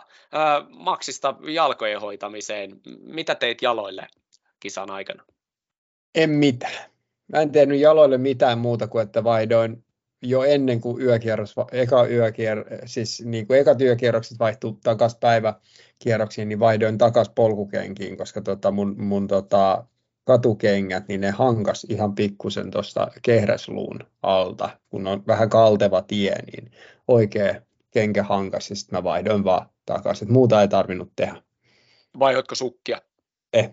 Maksista jalkojen hoitamiseen, mitä teit jaloille kisan aikana? En mitään. Mä en tehnyt jaloille mitään muuta kuin, että vaihdoin jo ennen kuin yökierros, eka yökier, siis niin kuin ekat yökierrokset vaihtuu takaisin päiväkierroksiin, niin vaihdoin takaisin polkukenkiin, koska tota mun, mun tota, katukengät, niin ne hankas ihan pikkusen tuosta kehräsluun alta, kun on vähän kalteva tie, niin oikein kenkä hankas ja sitten mä vaihdoin vaan takaisin. Muuta ei tarvinnut tehdä. Vaihdotko sukkia? Eh.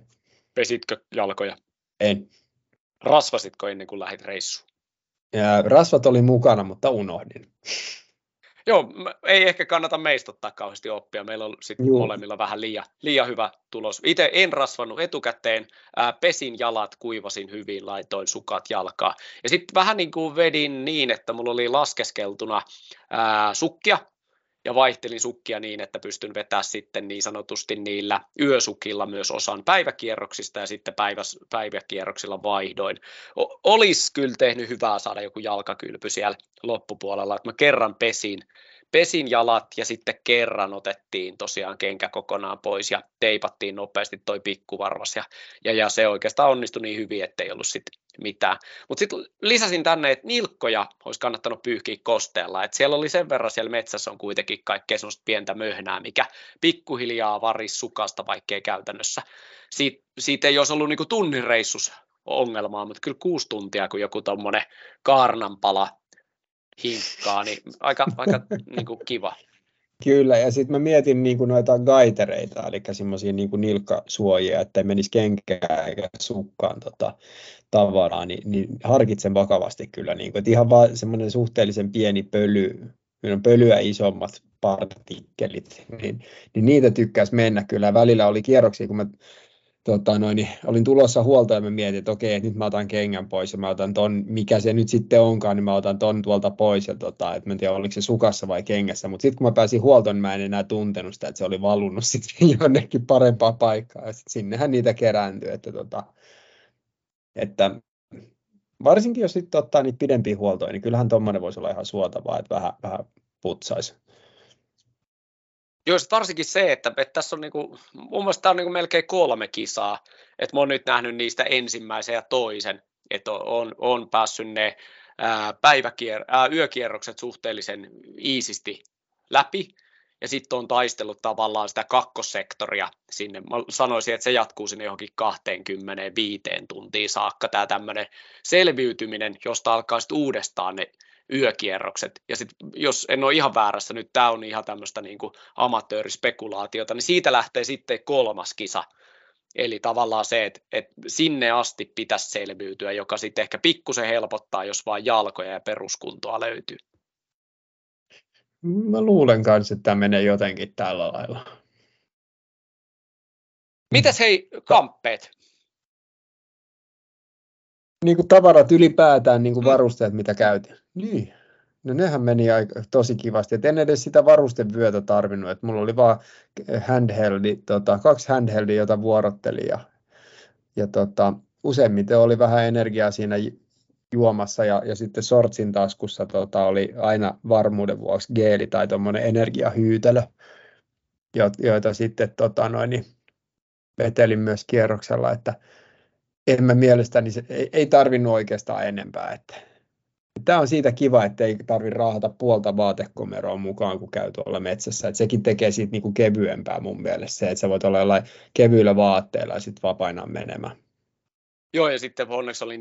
Pesitkö jalkoja? En. Rasvasitko ennen kuin lähdit reissuun? Ja rasvat oli mukana, mutta unohdin. Joo, ei ehkä kannata meistä ottaa kauheasti oppia. Meillä on sitten molemmilla vähän liian, liian hyvä tulos. Itse en rasvannut etukäteen, ää, pesin jalat, kuivasin hyvin, laitoin sukat jalkaa. Ja sitten vähän niin kuin vedin niin, että mulla oli laskeskeltuna ää, sukkia, ja vaihtelin sukkia niin, että pystyn vetämään sitten niin sanotusti niillä yösukilla myös osan päiväkierroksista ja sitten päiväs, päiväkierroksilla vaihdoin. O- olisi kyllä tehnyt hyvää saada joku jalkakylpy siellä loppupuolella, että mä kerran pesin pesin jalat ja sitten kerran otettiin tosiaan kenkä kokonaan pois ja teipattiin nopeasti toi pikkuvarvas ja, ja, ja se oikeastaan onnistui niin hyvin, ettei ollut sitten mitään. Mutta sitten lisäsin tänne, että nilkkoja olisi kannattanut pyyhkiä kosteella, että siellä oli sen verran siellä metsässä on kuitenkin kaikkea semmoista pientä möhnää, mikä pikkuhiljaa varis sukasta, vaikkei käytännössä. Siitä, siitä ei olisi ollut niinku tunnin reissus ongelmaa, mutta kyllä kuusi tuntia, kun joku tuommoinen kaarnanpala hinkkaa, niin aika, aika [laughs] niin kuin kiva. Kyllä, ja sitten mä mietin niin kuin noita gaitereita, eli semmoisia niin nilkkasuojia, että ei menisi kenkään eikä sukkaan tota, tavaraa, niin, niin, harkitsen vakavasti kyllä, niin kuin, että ihan vaan semmoinen suhteellisen pieni pöly, on pölyä isommat partikkelit, niin, niin niitä tykkäisi mennä kyllä. Välillä oli kierroksia, kun mä tota noin, niin olin tulossa huolta ja mä mietin, että okei, että nyt mä otan kengän pois ja mä otan ton, mikä se nyt sitten onkaan, niin mä otan ton tuolta pois ja tota, että mä en tiedä oliko se sukassa vai kengässä, mutta sitten kun mä pääsin huoltoon, niin mä en enää tuntenut sitä, että se oli valunut [laughs] sitten jonnekin parempaa paikkaa ja sit sinnehän niitä kerääntyi, että, tota, että varsinkin jos sitten ottaa niitä pidempiä huoltoja, niin kyllähän tuommoinen voisi olla ihan suotavaa, että vähän, vähän putsaisi. Joo, varsinkin se, että, että tässä on niinku, mun mielestä tämä on niinku melkein kolme kisaa, että mä oon nyt nähnyt niistä ensimmäisen ja toisen, että on, on, päässyt ne ää, päiväkier, ää, yökierrokset suhteellisen iisisti läpi, ja sitten on taistellut tavallaan sitä kakkosektoria sinne. Mä sanoisin, että se jatkuu sinne johonkin 25 tuntiin saakka, tämä tämmöinen selviytyminen, josta alkaa sitten uudestaan ne yökierrokset. Ja sit, jos en ole ihan väärässä, nyt tämä on ihan tämmöistä niin kuin amatöörispekulaatiota, niin siitä lähtee sitten kolmas kisa. Eli tavallaan se, että, että sinne asti pitäisi selviytyä, joka sitten ehkä pikkusen helpottaa, jos vain jalkoja ja peruskuntoa löytyy. Mä luulen kanssa, että tämä menee jotenkin tällä lailla. Mitäs hei, kamppeet? Niin kuin tavarat ylipäätään, niin kuin mm. varusteet, mitä käytin. Niin. No nehän meni aika, tosi kivasti. Et en edes sitä varustevyötä tarvinnut. Et mulla oli vaan handheldi, tota, kaksi handheldia, jota vuorotteli. Ja, ja tota, useimmiten oli vähän energiaa siinä juomassa ja, ja sitten sortsin taskussa tota, oli aina varmuuden vuoksi geeli tai tuommoinen energiahyytelö, joita sitten tota, noin, niin vetelin myös kierroksella, että en mä mielestäni, se, ei, ei tarvinnut oikeastaan enempää. Että, tämä on siitä kiva, että ei tarvitse raahata puolta vaatekomeroa mukaan, kun käy tuolla metsässä. Että sekin tekee siitä niinku kevyempää mun mielestä se, että sä voit olla jollain kevyillä vaatteilla ja sitten vapaina menemään. Joo, ja sitten onneksi olin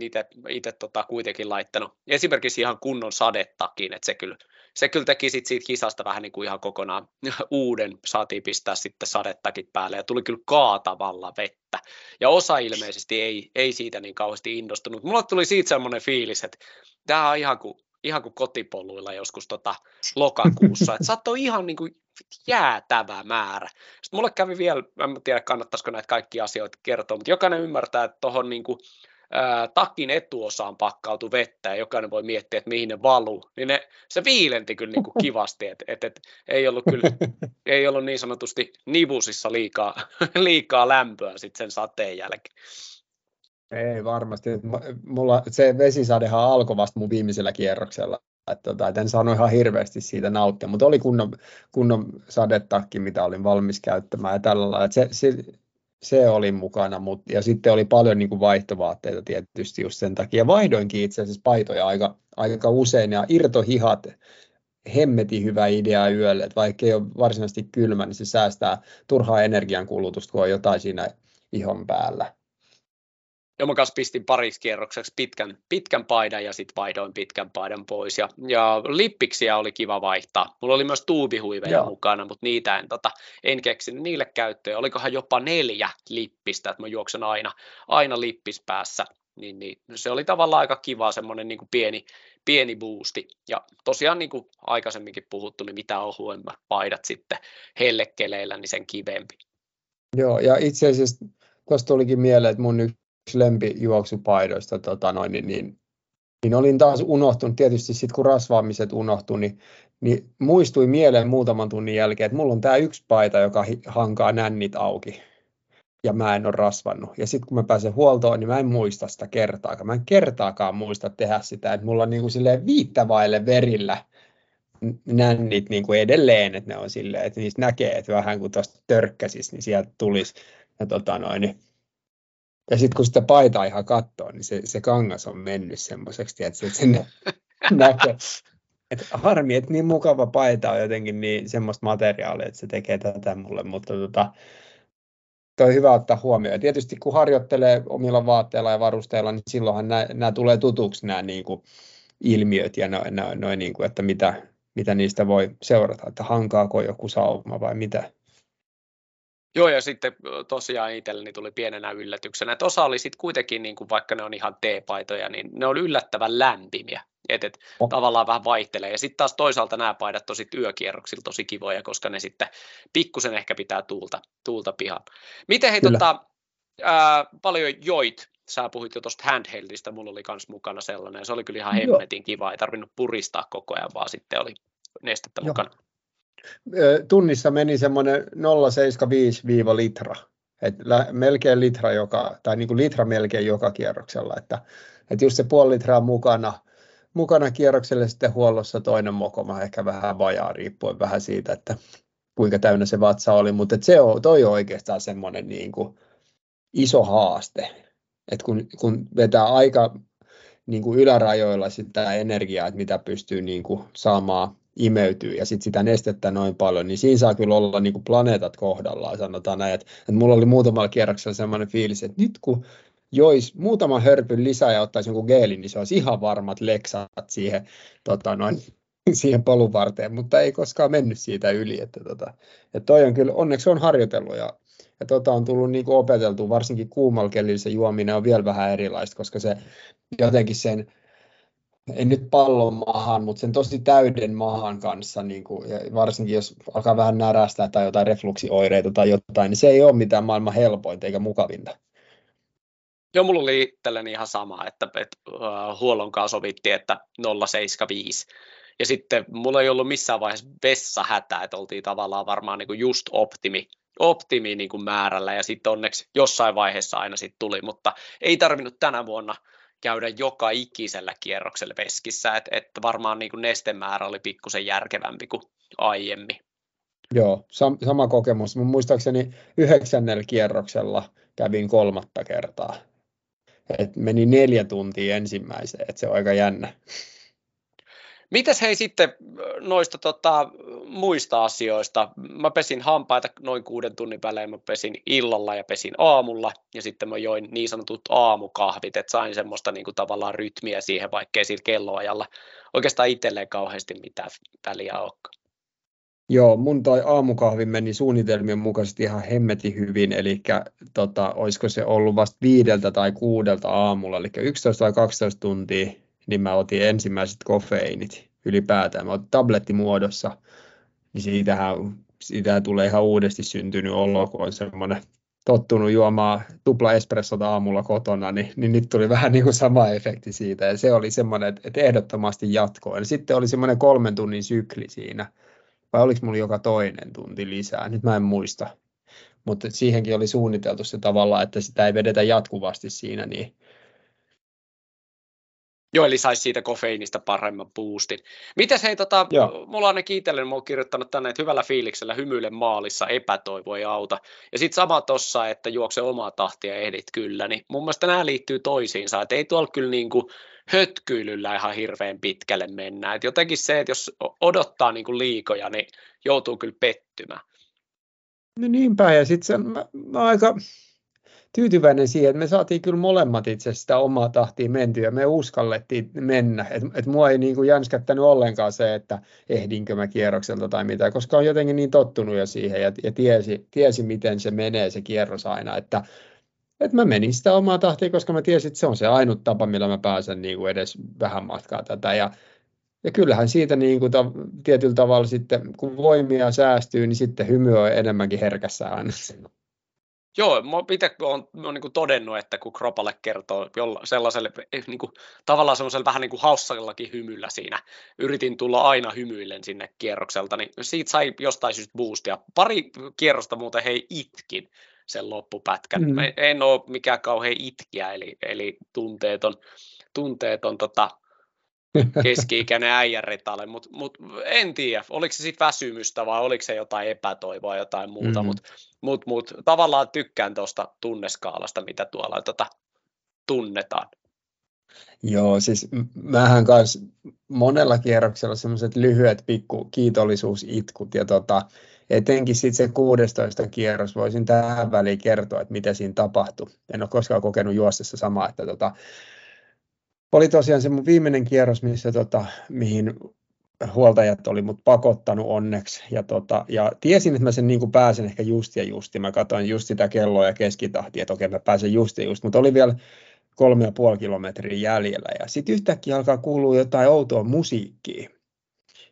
itse tota, kuitenkin laittanut esimerkiksi ihan kunnon sadetakin, että se kyllä, se kyllä teki sit siitä kisasta vähän niin kuin ihan kokonaan [laughs] uuden, saatiin pistää sitten sadettakin päälle, ja tuli kyllä kaatavalla vettä, ja osa ilmeisesti ei, ei siitä niin kauheasti innostunut. Mulla tuli siitä semmoinen fiilis, että tämä on ihan kuin, ihan kuin kotipoluilla joskus tota lokakuussa, että saattoi ihan niin kuin jäätävä määrä. Sitten mulle kävi vielä, en tiedä kannattaisiko näitä kaikkia asioita kertoa, mutta jokainen ymmärtää, että tuohon niin kuin, ää, takin etuosaan pakkautui vettä ja jokainen voi miettiä, että mihin ne valuu, niin ne, se viilenti kyllä niin kuin kivasti, että et, et, ei, ollut kyllä, [laughs] ei ollut niin sanotusti nivusissa liikaa, [laughs] liikaa lämpöä sitten sen sateen jälkeen. Ei varmasti. Mulla se vesisadehan alkoi vasta mun viimeisellä kierroksella. Että, tota, et en saanut ihan hirveästi siitä nauttia, mutta oli kunnon, kunnon sadetakki, mitä olin valmis käyttämään ja tällä lailla. Se, se, se oli mukana, mutta ja sitten oli paljon niin kuin vaihtovaatteita tietysti just sen takia. Vaihdoinkin itse asiassa paitoja aika, aika usein ja irtohihat, hemmeti hyvä idea yölle, että vaikka ei ole varsinaisesti kylmä, niin se säästää turhaa energiankulutusta, kun on jotain siinä ihon päällä. Kanssa pistin pariksi kierrokseksi pitkän, pitkän paidan ja sitten vaihdoin pitkän paidan pois. Ja, ja lippiksiä oli kiva vaihtaa. Mulla oli myös tuubihuiveja Joo. mukana, mutta niitä en, tota, en keksinyt niille käyttöön. Olikohan jopa neljä lippistä, että mä juoksen aina, aina lippis päässä. Niin, niin, se oli tavallaan aika kiva semmoinen niin pieni, pieni boosti. Ja tosiaan niin kuin aikaisemminkin puhuttu, niin mitä ohuemmat paidat sitten hellekeleillä, niin sen kivempi. Joo, ja itse asiassa tuosta tulikin mieleen, että mun yksi lempijuoksupaidoista, tota noin, niin, niin, niin olin taas unohtunut, tietysti sitten kun rasvaamiset unohtui, niin, niin muistui mieleen muutaman tunnin jälkeen, että mulla on tämä yksi paita, joka hankaa nännit auki ja mä en ole rasvannut. Ja sitten kun mä pääsen huoltoon, niin mä en muista sitä kertaakaan. Mä en kertaakaan muista tehdä sitä, että mulla on niin kuin silleen viittävaille verillä nännit niin kuin edelleen, että ne on silleen, että niistä näkee, että vähän kuin tuosta törkkäsis, niin sieltä tulisi. Ja tota noin, niin ja sitten kun sitä paitaa ihan katsoo, niin se, se kangas on mennyt semmoiseksi, että se sinne [laughs] näkee. Et harmi, että niin mukava paita on jotenkin niin semmoista materiaalia, että se tekee tätä mulle, mutta tota, toi on hyvä ottaa huomioon. Ja tietysti kun harjoittelee omilla vaatteilla ja varusteilla, niin silloinhan nämä tulee tutuksi nämä niin kuin ilmiöt ja noin, noin, noin niin kuin, että mitä, mitä niistä voi seurata, että hankaako joku sauma vai mitä, Joo, ja sitten tosiaan itselleni tuli pienenä yllätyksenä, että osa oli sitten kuitenkin, niin kuin vaikka ne on ihan T-paitoja, niin ne on yllättävän lämpimiä, että et, oh. tavallaan vähän vaihtelee. Ja sitten taas toisaalta nämä paidat tosi yökierroksilla tosi kivoja, koska ne sitten pikkusen ehkä pitää tuulta, tuulta pihan. Miten hei, tota, ää, paljon joit. Sä puhuit jo tuosta handheldista, mulla oli kans mukana sellainen, se oli kyllä ihan hemmetin kiva, ei tarvinnut puristaa koko ajan, vaan sitten oli nestettä Joo. mukana. Tunnissa meni semmoinen 0,75 litra, et melkein litra joka, tai niin kuin litra melkein joka kierroksella, että, että just se puoli litraa mukana, mukana kierrokselle sitten huollossa toinen mokoma, ehkä vähän vajaa riippuen vähän siitä, että kuinka täynnä se vatsa oli, mutta se on, toi on oikeastaan semmoinen niin kuin iso haaste, että kun, kun vetää aika niin kuin ylärajoilla sitä energiaa, että mitä pystyy niin kuin saamaan imeytyy ja sitten sitä nestettä noin paljon, niin siinä saa kyllä olla niin kuin planeetat kohdallaan, sanotaan näin, että, että mulla oli muutamalla kierroksella sellainen fiilis, että nyt kun jois muutaman hörpyn lisää ja ottaisi jonkun geelin, niin se olisi ihan varmat leksat siihen, tota noin, [laughs] siihen polun varteen, mutta ei koskaan mennyt siitä yli. Että, tota, että toi on kyllä, onneksi on harjoitellut ja, ja tota on tullut niin kuin opeteltu, varsinkin kuumalla se juominen on vielä vähän erilaista, koska se jotenkin sen, ei nyt pallon maahan, mutta sen tosi täyden maahan kanssa, niin kuin, ja varsinkin jos alkaa vähän närästää tai jotain refluksioireita tai jotain, niin se ei ole mitään maailman helpointa eikä mukavinta. Joo, mulla oli itselleni ihan sama, että, että uh, huollon kanssa sovittiin, että 075. Ja sitten mulla ei ollut missään vaiheessa vessahätää, että oltiin tavallaan varmaan niin kuin just optimi, optimi niin kuin määrällä ja sitten onneksi jossain vaiheessa aina sitten tuli, mutta ei tarvinnut tänä vuonna käydä joka ikisellä kierroksella veskissä, että et varmaan niin nestemäärä oli pikkusen järkevämpi kuin aiemmin. Joo, sam- sama kokemus. Mun muistaakseni yhdeksännellä kierroksella kävin kolmatta kertaa et meni neljä tuntia ensimmäiseen, että se on aika jännä. Mitäs hei sitten noista tota, muista asioista? Mä pesin hampaita noin kuuden tunnin välein, mä pesin illalla ja pesin aamulla. Ja sitten mä join niin sanotut aamukahvit, että sain semmoista niin kuin, tavallaan rytmiä siihen, vaikkei sillä kelloajalla oikeastaan itselleen kauheasti mitään väliä olekaan. Joo, mun toi aamukahvi meni suunnitelmien mukaisesti ihan hemmeti hyvin, eli tota, olisiko se ollut vasta viideltä tai kuudelta aamulla, eli 11 tai 12 tuntia, niin mä otin ensimmäiset kofeiinit ylipäätään. Mä otin tablettimuodossa, niin siitähän, siitähän tulee ihan uudesti syntynyt olo, kun on semmoinen tottunut juomaan tupla espressota aamulla kotona, niin, niin nyt tuli vähän niin kuin sama efekti siitä, ja se oli semmoinen, että, ehdottomasti jatkoin. Sitten oli semmoinen kolmen tunnin sykli siinä, vai oliko mulla joka toinen tunti lisää, nyt mä en muista. Mutta siihenkin oli suunniteltu se tavalla, että sitä ei vedetä jatkuvasti siinä, niin Joo, eli saisi siitä kofeiinista paremman boostin. Mites hei, tota, mulla on ainakin itselleni, mä oon kirjoittanut tänne, että hyvällä fiiliksellä hymyile maalissa epätoivo ei auta. Ja sitten sama tossa, että juokse omaa tahtia ehdit kyllä, niin mun mielestä nämä liittyy toisiinsa, että ei tuolla kyllä niinku hötkyilyllä ihan hirveän pitkälle mennä. Et jotenkin se, että jos odottaa niinku liikoja, niin joutuu kyllä pettymään. No niinpä, ja sitten se mä aika, tyytyväinen siihen, että me saatiin kyllä molemmat itse sitä omaa tahtia mentyä. Me uskallettiin mennä. Et, et mua ei niin kuin jänskättänyt ollenkaan se, että ehdinkö mä kierrokselta tai mitä, koska on jotenkin niin tottunut jo siihen ja, ja tiesi, tiesi, miten se menee se kierros aina. Että, että mä menin sitä omaa tahtia, koska mä tiesin, että se on se ainut tapa, millä mä pääsen niin kuin edes vähän matkaa tätä. Ja, ja kyllähän siitä niin kuin ta, tietyllä tavalla sitten, kun voimia säästyy, niin sitten hymy on enemmänkin herkässä aina. Joo, mä itse olen, olen niin todennut, että kun kropalle kertoo jolla, sellaiselle eh, niin kuin, tavallaan semmoisella vähän niin kuin haussallakin hymyllä siinä, yritin tulla aina hymyillen sinne kierrokselta, niin siitä sai jostain syystä boostia. Pari kierrosta muuten hei itkin sen loppupätkän. Mm. en ole mikään kauhean itkiä, eli, eli tunteeton, tunteeton tota, [laughs] keski-ikäinen äijän retalle, mutta mut, en tiedä, oliko se sitten väsymystä vai oliko se jotain epätoivoa, jotain muuta, mm-hmm. mutta mut, mut, tavallaan tykkään tuosta tunneskaalasta, mitä tuolla tota, tunnetaan. Joo, siis mähän kanssa monella kierroksella semmoiset lyhyet pikku kiitollisuusitkut ja tota, etenkin sitten se 16 kierros voisin tähän väliin kertoa, että mitä siinä tapahtui. En ole koskaan kokenut juostessa samaa, että tota, oli tosiaan se mun viimeinen kierros, missä, tota, mihin huoltajat oli mut pakottanut onneksi. Ja, tota, ja tiesin, että mä sen niin kuin pääsen ehkä just ja justi. Mä katsoin just sitä kelloa ja keskitahtia, että okei mä pääsen just ja just. Mutta oli vielä kolme ja puoli kilometriä jäljellä. Ja sitten yhtäkkiä alkaa kuulua jotain outoa musiikkia.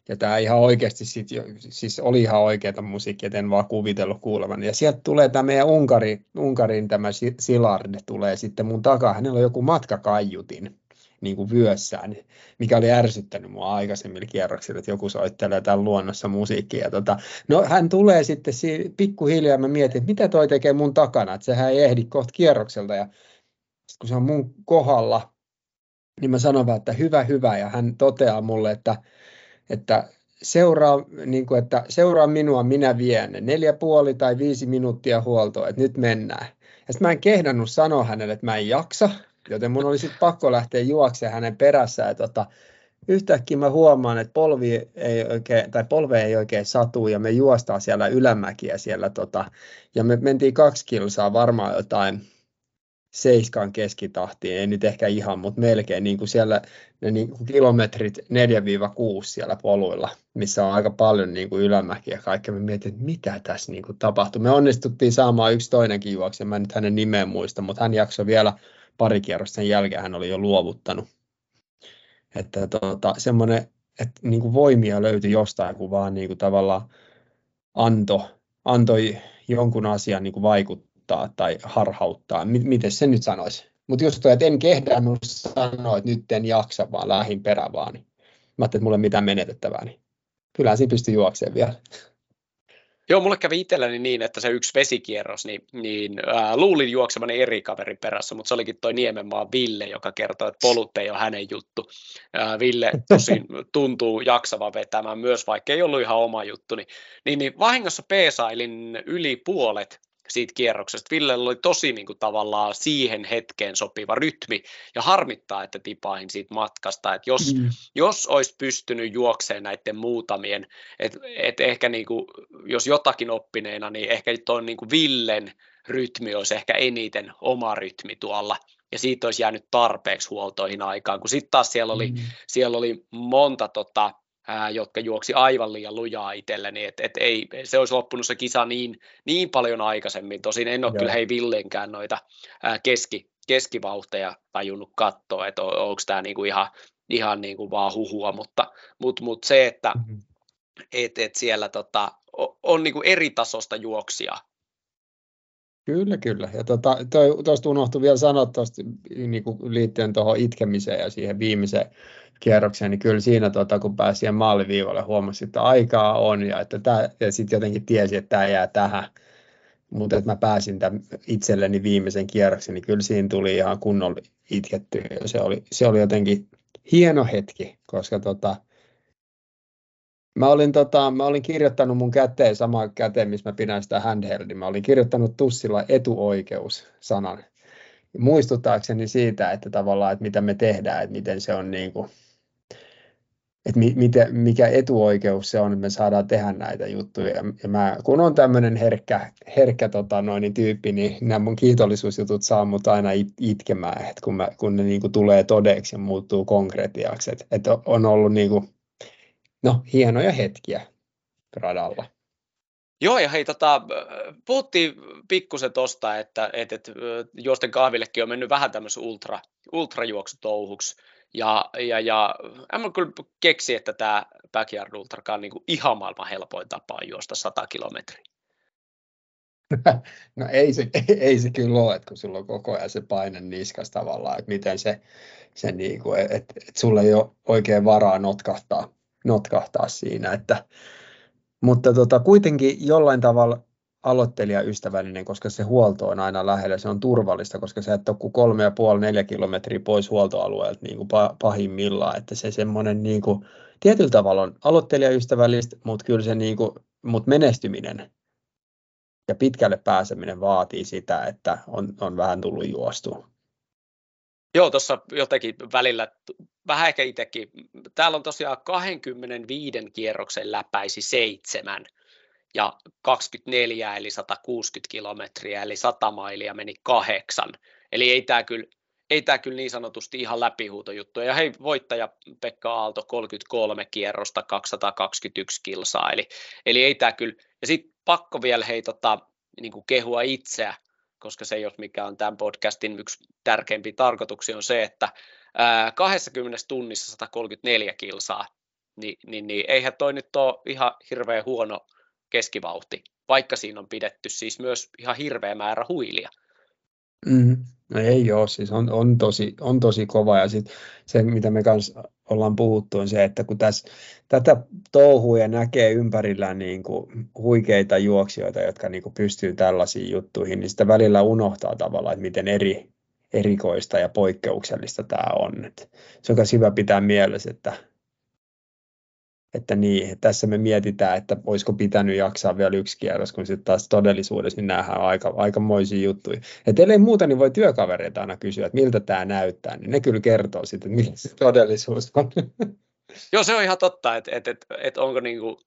ja tämä ihan oikeasti sit siis oli ihan oikeata musiikkia, en vaan kuvitellut kuulevan. Ja sieltä tulee tämä meidän Unkari, Unkarin tämä Silarde tulee sitten mun takaa. Hänellä on joku matkakaiutin niin kuin vyössään, mikä oli ärsyttänyt mua aikaisemmilla kierroksilla, että joku soittelee tämän luonnossa musiikkia. Tota, no hän tulee sitten si- pikkuhiljaa, mä mietin, että mitä toi tekee mun takana, että sehän ei ehdi kohta kierrokselta. Ja kun se on mun kohdalla, niin mä sanon vaan, että hyvä, hyvä, ja hän toteaa mulle, että, että seuraa, niin kuin, että seuraa minua, minä vien neljä puoli tai viisi minuuttia huoltoa, että nyt mennään. Ja sitten mä en kehdannut sanoa hänelle, että mä en jaksa, joten mun oli sitten pakko lähteä juoksemaan hänen perässään. Tota, yhtäkkiä mä huomaan, että polvi ei oikein, tai polve ei oikein satu ja me juostaan siellä ylämäkiä siellä tota, ja me mentiin kaksi kilsaa varmaan jotain seiskan keskitahtiin, ei nyt ehkä ihan, mutta melkein niin kuin siellä ne niin kuin kilometrit 4-6 siellä poluilla, missä on aika paljon niin kuin ylämäkiä ja kaikkea. Me mietin, että mitä tässä niin kuin tapahtui. Me onnistuttiin saamaan yksi toinenkin juokse, mä en nyt hänen nimeä muista, mutta hän jaksoi vielä pari kierrosta sen jälkeen, hän oli jo luovuttanut. Että tota, semmoinen, että niin kuin voimia löytyi jostain, kun vaan niin kuin tavallaan anto, antoi jonkun asian niin kuin vaikuttaa tai harhauttaa, miten se nyt sanoisi. Mutta just toi, että en kehdannut sanoa, että nyt en jaksa, vaan lähin perään vaan. Niin. Mä ajattelin, että mulla ei mitään menetettävää, niin kyllähän siinä pystyy juoksemaan vielä. Joo, mulle kävi itselläni niin, että se yksi vesikierros, niin, niin ää, luulin juoksevani eri kaverin perässä, mutta se olikin toi Niemenmaan Ville, joka kertoo, että polut ei ole hänen juttu. Ää, Ville tosin tuntuu jaksavan vetämään myös, vaikka ei ollut ihan oma juttu, niin, niin, niin vahingossa peesailin yli puolet siitä kierroksesta. Villellä oli tosi niin kuin, tavallaan siihen hetkeen sopiva rytmi ja harmittaa, että tipahin siitä matkasta. Että jos, mm. jos olisi pystynyt juokseen näiden muutamien, että et ehkä niin kuin, jos jotakin oppineena, niin ehkä tuon niin Villen rytmi olisi ehkä eniten oma rytmi tuolla ja siitä olisi jäänyt tarpeeksi huoltoihin aikaan, kun sitten taas siellä oli, mm. siellä oli monta tota, ää, jotka juoksi aivan liian lujaa itselleni, että et ei, se olisi loppunut se kisa niin, niin paljon aikaisemmin, tosin en ole Joo. kyllä hei Villenkään noita ää, keski, keskivauhteja tajunnut katsoa, että on, onko tämä niinku ihan, ihan niinku vaan huhua, mutta mut, mut se, että mm-hmm. et, et siellä tota, on, on niinku eri tasosta juoksia Kyllä, kyllä. Ja tuosta tota, unohtui vielä sanoa tuosta niin liittyen tuohon itkemiseen ja siihen viimeiseen kierrokseen, niin kyllä siinä tota, kun pääsi siihen maaliviivalle huomasi, että aikaa on ja, että tää, ja sitten jotenkin tiesi, että tämä jää tähän. Mutta että mä pääsin tämän itselleni viimeisen kierroksen, niin kyllä siinä tuli ihan kunnolla itketty. Se oli, se oli jotenkin hieno hetki, koska tota, Mä olin, tota, mä olin kirjoittanut mun käteen, sama käteen, missä mä pidän sitä handheldin, mä olin kirjoittanut tussilla etuoikeus-sanan. Muistuttaakseni siitä, että tavallaan, että mitä me tehdään, että miten se on niin kuin, että mi, miten, mikä etuoikeus se on, että me saadaan tehdä näitä juttuja. Ja mä, kun on tämmöinen herkkä, herkkä tota, noin, tyyppi, niin nämä mun kiitollisuusjutut saa mut aina it, itkemään, että kun, mä, kun ne niin kuin, tulee todeksi ja muuttuu konkretiaksi. Että, että on ollut niin kuin, no, hienoja hetkiä radalla. Joo, ja hei, tota, puhuttiin pikkusen tuosta, että, että, että juosten kahvillekin on mennyt vähän tämmöisen ultra, ultrajuoksutouhuksi, ja, ja, ja en kyllä keksi, että tämä Backyard Ultrakaan on niin kuin ihan maailman helpoin tapa juosta 100 kilometriä. [laughs] No ei se, [laughs] ei se kyllä ole, että kun sulla on koko ajan se paine niskas tavallaan, että miten se, se niin kuin, että, että sulla ei ole oikein varaa notkahtaa notkahtaa siinä. Että, mutta tota, kuitenkin jollain tavalla aloittelijaystävällinen, koska se huolto on aina lähellä, se on turvallista, koska sä et ole kuin kolme ja puoli, neljä kilometriä pois huoltoalueelta niin kuin pahimmillaan, että se semmoinen niin kuin, tietyllä tavalla on aloittelijaystävällistä, mutta kyllä se niin kuin, mutta menestyminen ja pitkälle pääseminen vaatii sitä, että on, on vähän tullut juostua. Joo, tuossa jotenkin välillä, vähän ehkä itsekin, täällä on tosiaan 25 kierroksen läpäisi seitsemän ja 24 eli 160 kilometriä eli 100 mailia meni kahdeksan. Eli ei tämä kyllä, ei tämä kyllä niin sanotusti ihan läpihuutojuttu. Ja hei, voittaja Pekka Aalto 33 kierrosta 221 kilsaa. Eli, eli ei tämä kyllä, ja sitten pakko vielä hei tota, niin kuin kehua itseä, koska se ole mikä on tämän podcastin yksi tärkeimpiä tarkoituksia, on se, että 20 tunnissa 134 kilsaa, niin, niin, niin eihän toi nyt ole ihan hirveän huono keskivauhti, vaikka siinä on pidetty siis myös ihan hirveä määrä huilia. Mm, no ei ole, siis on, on, tosi, on tosi kova ja sit se, mitä me kanssa ollaan puhuttu, on se, että kun tässä, tätä touhuja näkee ympärillä niin kuin huikeita juoksijoita, jotka niin kuin pystyy tällaisiin juttuihin, niin sitä välillä unohtaa tavallaan, että miten eri, erikoista ja poikkeuksellista tämä on. Et se on myös hyvä pitää mielessä, että että niin, tässä me mietitään, että olisiko pitänyt jaksaa vielä yksi kierros, kun sitten taas todellisuudessa niin nähdään aika, aikamoisia juttuja. Että ellei muuta, niin voi työkavereita aina kysyä, että miltä tämä näyttää, niin ne kyllä kertoo sitten, että miltä se todellisuus on. [laughs] Joo, se on ihan totta, että, että, että, että onko niin kuin,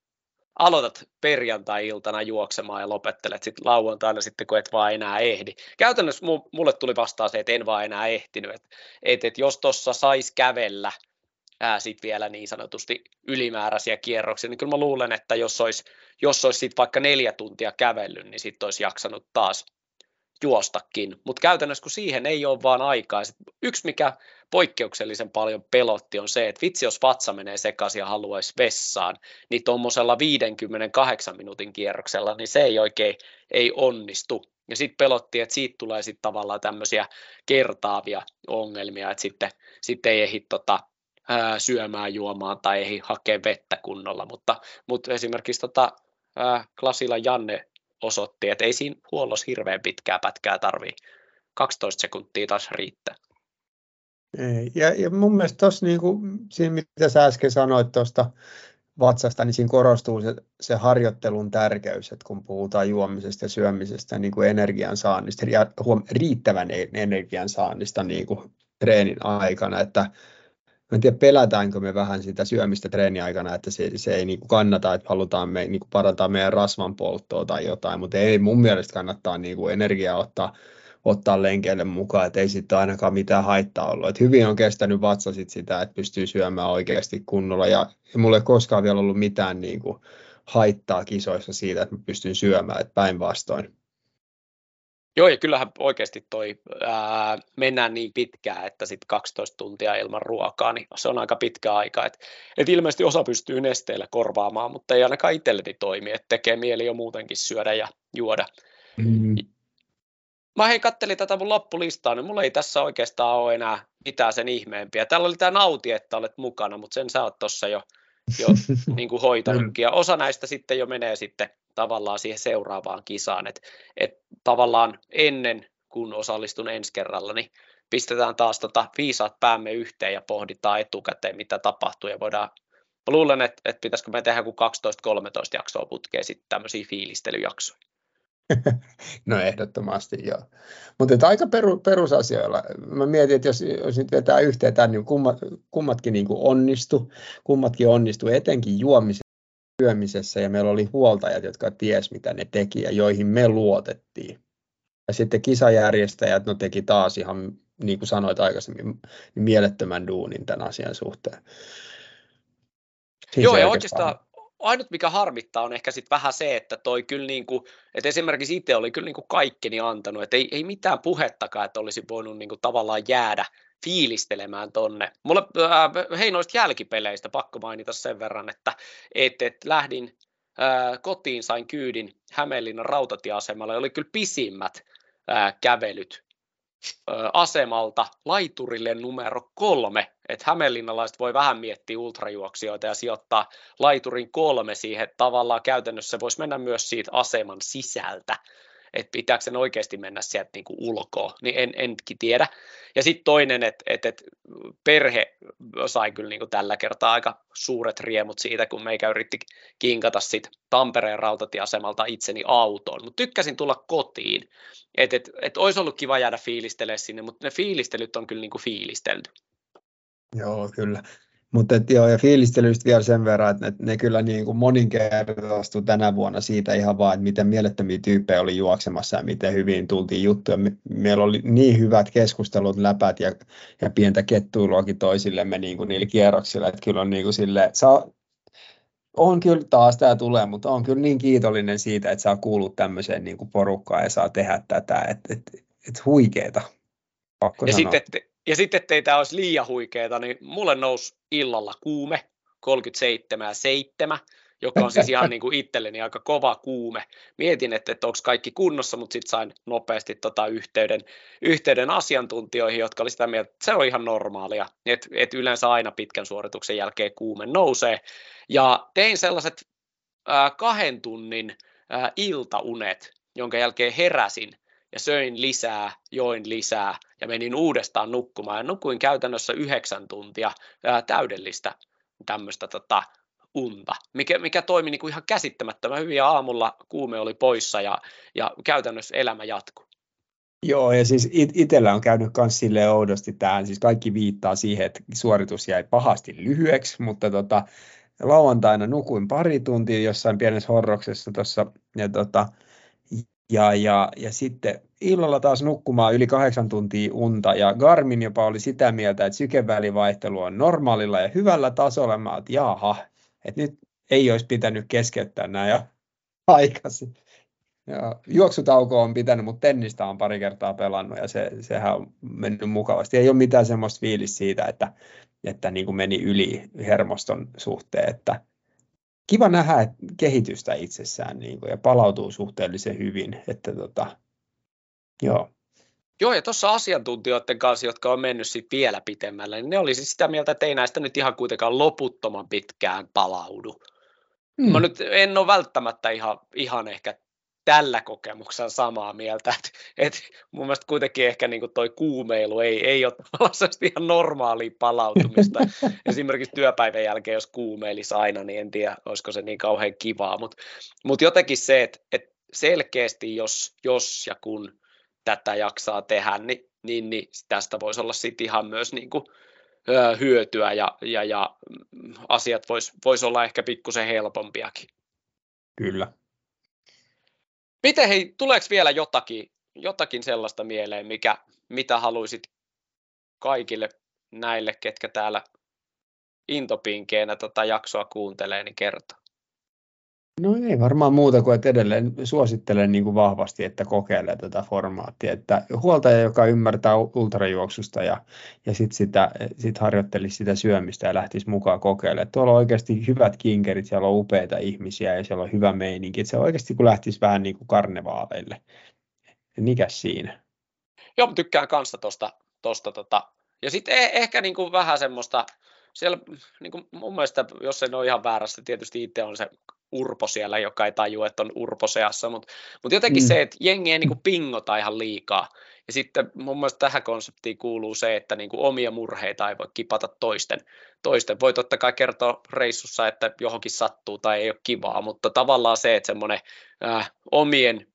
aloitat perjantai-iltana juoksemaan ja lopettelet sitten lauantaina sitten, kun et vaan enää ehdi. Käytännössä mulle tuli vastaan se, että en vaan enää ehtinyt, että, että, että jos tuossa saisi kävellä – ää, sit vielä niin sanotusti ylimääräisiä kierroksia, niin kyllä mä luulen, että jos olisi, jos olisi sit vaikka neljä tuntia kävellyt, niin sitten olisi jaksanut taas juostakin, mutta käytännössä kun siihen ei ole vaan aikaa. Sit yksi, mikä poikkeuksellisen paljon pelotti, on se, että vitsi, jos vatsa menee sekaisin ja haluaisi vessaan, niin tuommoisella 58 minuutin kierroksella, niin se ei oikein ei onnistu. Ja sitten pelotti, että siitä tulee sitten tavallaan tämmöisiä kertaavia ongelmia, että sitten, sitten ei ehdi tota, ää, syömään, juomaan tai ei hakea vettä kunnolla, mutta, mutta esimerkiksi tota, ää, Klasilla Janne osoitti, että ei siinä huollossa hirveän pitkää pätkää tarvii. 12 sekuntia taas riittää. Ei. Ja, ja mun mielestä tuossa, niin kuin, siinä mitä sä äsken sanoit tuosta vatsasta, niin siinä korostuu se, se harjoittelun tärkeys, että kun puhutaan juomisesta ja syömisestä, niin kuin energian saannista, riittävän e-, energian saannista niin kuin treenin aikana, että en tiedä pelätäänkö me vähän sitä syömistä treeniaikana, että se, se ei kuin kannata, että halutaan me, niin parantaa meidän rasvan polttoa tai jotain, mutta ei mun mielestä kannattaa kuin energiaa ottaa, ottaa lenkeille mukaan, että ei sitten ainakaan mitään haittaa ollut. Et hyvin on kestänyt vatsa sit sitä, että pystyy syömään oikeasti kunnolla ja, ja mulla ei koskaan vielä ollut mitään niin kuin haittaa kisoissa siitä, että mä pystyn syömään, että päinvastoin. Joo, ja kyllähän oikeasti toi ää, mennään niin pitkään, että sitten 12 tuntia ilman ruokaa, niin se on aika pitkä aika. Et, et ilmeisesti osa pystyy nesteellä korvaamaan, mutta ei ainakaan itselleni toimi, että tekee mieli jo muutenkin syödä ja juoda. Mm. Mä hei kattelin tätä mun loppulistaa, niin mulla ei tässä oikeastaan ole enää mitään sen ihmeempiä. Täällä oli tämä nauti, että olet mukana, mutta sen sä oot tuossa jo, jo [laughs] niin kuin hoitanutkin. Ja osa näistä sitten jo menee sitten tavallaan siihen seuraavaan kisaan. Et, et tavallaan ennen kuin osallistun ensi kerralla, niin pistetään taas tota viisaat päämme yhteen ja pohditaan etukäteen, mitä tapahtuu ja voidaan Mä luulen, että, että pitäisikö me tehdä kuin 12-13 jaksoa putkeen sitten tämmöisiä fiilistelyjaksoja. [laughs] No ehdottomasti joo. Mutta aika peru, perusasioilla. Mä mietin, että jos, jos nyt vetää yhteen tämän, niin kummat, kummatkin niin onnistu, kummatkin onnistu, etenkin juomisen syömisessä ja meillä oli huoltajat, jotka ties mitä ne teki ja joihin me luotettiin. Ja sitten kisajärjestäjät no, teki taas ihan, niin kuin sanoit aikaisemmin, niin mielettömän duunin tämän asian suhteen. Siis Joo, ja oikeastaan ainut mikä harmittaa on ehkä sitten vähän se, että toi kyllä niin kuin, että esimerkiksi itse oli kyllä niin kuin kaikkeni antanut, että ei, ei mitään puhettakaan, että olisi voinut niin kuin tavallaan jäädä fiilistelemään tonne. Mulle, äh, hei noista jälkipeleistä pakko mainita sen verran, että et, et lähdin äh, kotiin, sain kyydin Hämeenlinnan rautatieasemalle, oli kyllä pisimmät äh, kävelyt äh, asemalta laiturille numero kolme, että Hämeenlinnalaiset voi vähän miettiä ultrajuoksijoita ja sijoittaa laiturin kolme siihen, tavallaan käytännössä voisi mennä myös siitä aseman sisältä, että pitääkö sen oikeasti mennä sieltä niin kuin ulkoa, niin en, enkin tiedä. Ja sitten toinen, että et, et perhe sai kyllä niin kuin tällä kertaa aika suuret riemut siitä, kun meikä yritti kinkata sit Tampereen rautatieasemalta itseni autoon, mutta tykkäsin tulla kotiin, että et, et olisi ollut kiva jäädä fiilistelemään sinne, mutta ne fiilistelyt on kyllä niin kuin fiilistelty. Joo, kyllä. Mutta joo, ja fiilistelyistä vielä sen verran, että ne, ne kyllä niin kuin moninkertaistu tänä vuonna siitä ihan vaan, että miten mielettömiä tyyppejä oli juoksemassa ja miten hyvin tultiin juttuja. Me, meillä oli niin hyvät keskustelut, läpät ja, ja pientä kettuiluakin toisillemme niin kuin niillä kierroksilla, että kyllä on niin kuin sille, saa, on kyllä taas tämä tulee, mutta on kyllä niin kiitollinen siitä, että saa kuulua tämmöiseen niin kuin porukkaan ja saa tehdä tätä, että et, et huikeeta. Pakko ja sanoa. sitten, ja sitten, ettei tämä olisi liian huikeeta, niin mulle nousi illalla kuume, 37 ja 7, joka on siis ihan [laughs] niin kuin itselleni aika kova kuume. Mietin, että, että onko kaikki kunnossa, mutta sitten sain nopeasti tota yhteyden, yhteyden asiantuntijoihin, jotka oli sitä mieltä, että se on ihan normaalia, että et yleensä aina pitkän suorituksen jälkeen kuume nousee. Ja tein sellaiset äh, kahden tunnin äh, iltaunet, jonka jälkeen heräsin ja söin lisää, join lisää ja menin uudestaan nukkumaan. Ja nukuin käytännössä yhdeksän tuntia ää, täydellistä tämmöistä tota, unta, mikä, mikä toimi niin kuin ihan käsittämättömän hyvin ja aamulla kuume oli poissa ja, ja käytännössä elämä jatkuu. Joo, ja siis it- itsellä on käynyt myös silleen oudosti tähän, siis kaikki viittaa siihen, että suoritus jäi pahasti lyhyeksi, mutta tota, lauantaina nukuin pari tuntia jossain pienessä horroksessa tuossa, ja tota, ja, ja, ja sitten illalla taas nukkumaan yli kahdeksan tuntia unta ja Garmin jopa oli sitä mieltä, että sykevälivaihtelu on normaalilla ja hyvällä tasolla. Mä että jaha, että nyt ei olisi pitänyt keskeyttää näin jo [laughs] aikaisin. Ja juoksutauko on pitänyt, mutta tennistä on pari kertaa pelannut ja se, sehän on mennyt mukavasti. Ei ole mitään semmoista fiilis siitä, että, että niin kuin meni yli hermoston suhteen, että kiva nähdä kehitystä itsessään niin kuin, ja palautuu suhteellisen hyvin. Että, tota, joo. Joo, ja tuossa asiantuntijoiden kanssa, jotka on mennyt sit vielä pitemmälle, niin ne oli siis sitä mieltä, että ei näistä nyt ihan kuitenkaan loputtoman pitkään palaudu. Hmm. Mä nyt en ole välttämättä ihan, ihan ehkä tällä kokemuksella samaa mieltä, että et mun mielestä kuitenkin ehkä niin toi kuumeilu ei, ei ole tavallaan ihan normaalia palautumista. [laughs] Esimerkiksi työpäivän jälkeen, jos kuumeilisi aina, niin en tiedä, olisiko se niin kauhean kivaa, mutta mut jotenkin se, että et selkeästi jos, jos ja kun tätä jaksaa tehdä, niin, niin, niin tästä voisi olla sitten ihan myös niin kuin, hyötyä ja, ja, ja asiat voisi vois olla ehkä pikkusen helpompiakin. Kyllä, Miten hei, tuleeko vielä jotakin, jotakin sellaista mieleen, mikä, mitä haluaisit kaikille näille, ketkä täällä intopinkeenä tätä jaksoa kuuntelee, niin kertoa? No ei varmaan muuta kuin, että edelleen suosittelen niin kuin vahvasti, että kokeilee tätä formaattia. Että huoltaja, joka ymmärtää ultrajuoksusta ja, ja sitten sitä, sit harjoittelisi sitä syömistä ja lähtisi mukaan kokeilemaan. Tuolla on oikeasti hyvät kinkerit, siellä on upeita ihmisiä ja siellä on hyvä meininki. Että se oikeasti kun lähtisi vähän niin kuin karnevaaleille. Mikä siinä? Joo, tykkään kanssa tuosta. Tosta, tota. Ja sitten eh, ehkä niin kuin vähän semmoista, siellä niin kuin mun mielestä, jos en ole ihan väärässä, tietysti itse on se urpo siellä, joka ei tajua, että on urposeassa, mutta, mutta jotenkin mm. se, että jengi ei niin kuin pingota ihan liikaa. Ja sitten mun mielestä tähän konseptiin kuuluu se, että niin kuin omia murheita ei voi kipata toisten. toisten. Voi totta kai kertoa reissussa, että johonkin sattuu tai ei ole kivaa, mutta tavallaan se, että semmoinen äh, omien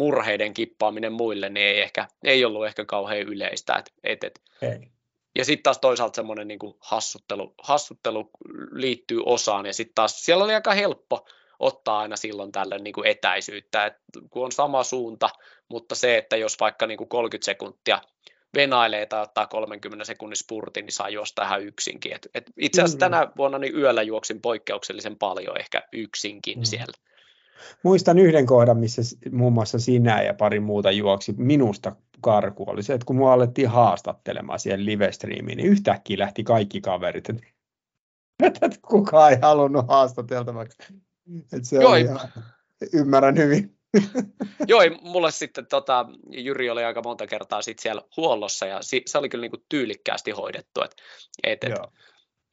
murheiden kippaaminen muille, niin ei, ehkä, ei ollut ehkä kauhean yleistä. Et, et, et. Ei. Ja sitten taas toisaalta semmoinen niin hassuttelu, hassuttelu liittyy osaan, ja sitten taas siellä oli aika helppo ottaa aina silloin tällöin niin kuin etäisyyttä, että kun on sama suunta, mutta se, että jos vaikka niin kuin 30 sekuntia venailee tai ottaa 30 sekunnin spurtin, niin saa juosta tähän yksinkin. Et, et itse asiassa mm. tänä vuonna niin yöllä juoksin poikkeuksellisen paljon ehkä yksinkin mm. siellä. Muistan yhden kohdan, missä muun muassa sinä ja pari muuta juoksi minusta karku. Oli se, että kun mua alettiin haastattelemaan siihen live-striimiin, niin yhtäkkiä lähti kaikki kaverit. Että [laughs] kukaan ei halunnut haastateltavaksi. Että se Joo, ihan, ymmärrän hyvin. [laughs] Joo, mulle sitten tota, Jyri oli aika monta kertaa sit siellä huollossa ja si, se oli kyllä niinku tyylikkäästi hoidettu. Et, et, et,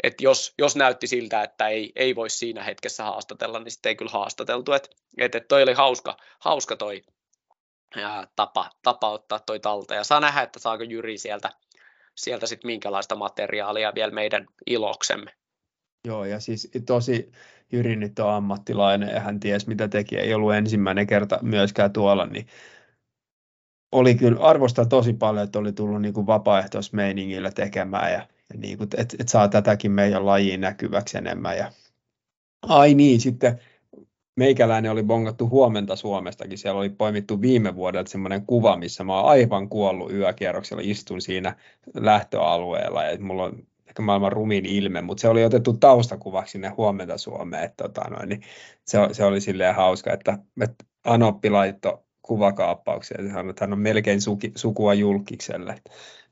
et jos, jos näytti siltä, että ei, ei voi siinä hetkessä haastatella, niin sitten ei kyllä haastateltu. Et, et, et toi oli hauska, hauska toi tapa, tapa ottaa toi talta ja saa nähdä, että saako Jyri sieltä, sieltä sitten minkälaista materiaalia vielä meidän iloksemme. Joo, ja siis tosi Jyri nyt on ammattilainen ja hän ties mitä teki, ei ollut ensimmäinen kerta myöskään tuolla, niin oli kyllä arvostaa tosi paljon, että oli tullut niin kuin vapaaehtoismeiningillä tekemään ja niin kuin, että, että saa tätäkin meidän lajiin näkyväksi enemmän. Ja, ai niin, sitten meikäläinen oli bongattu huomenta Suomestakin. Siellä oli poimittu viime vuodelta semmoinen kuva, missä mä oon aivan kuollut yökierroksella, istun siinä lähtöalueella ja mulla on ehkä maailman rumin ilme, mutta se oli otettu taustakuvaksi sinne huomenta Suomeen. Että, tota, noin, niin se, se, oli silleen hauska, että, että Anoppi laittoi kuvakaappauksia ja sanoi, että hän on melkein suki, sukua julkikselle.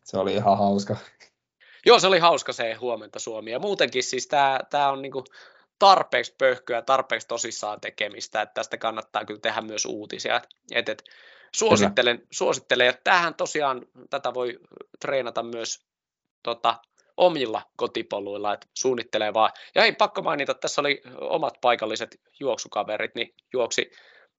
Se oli ihan hauska. Joo, se oli hauska se huomenta Suomi. Ja muutenkin siis tämä, on niinku tarpeeksi pöhköä, tarpeeksi tosissaan tekemistä, että tästä kannattaa kyllä tehdä myös uutisia. Et, et, suosittelen, suosittelen, ja tähän tosiaan tätä voi treenata myös tota, omilla kotipoluilla, että suunnittelee vaan. Ja hei, pakko mainita, tässä oli omat paikalliset juoksukaverit, niin juoksi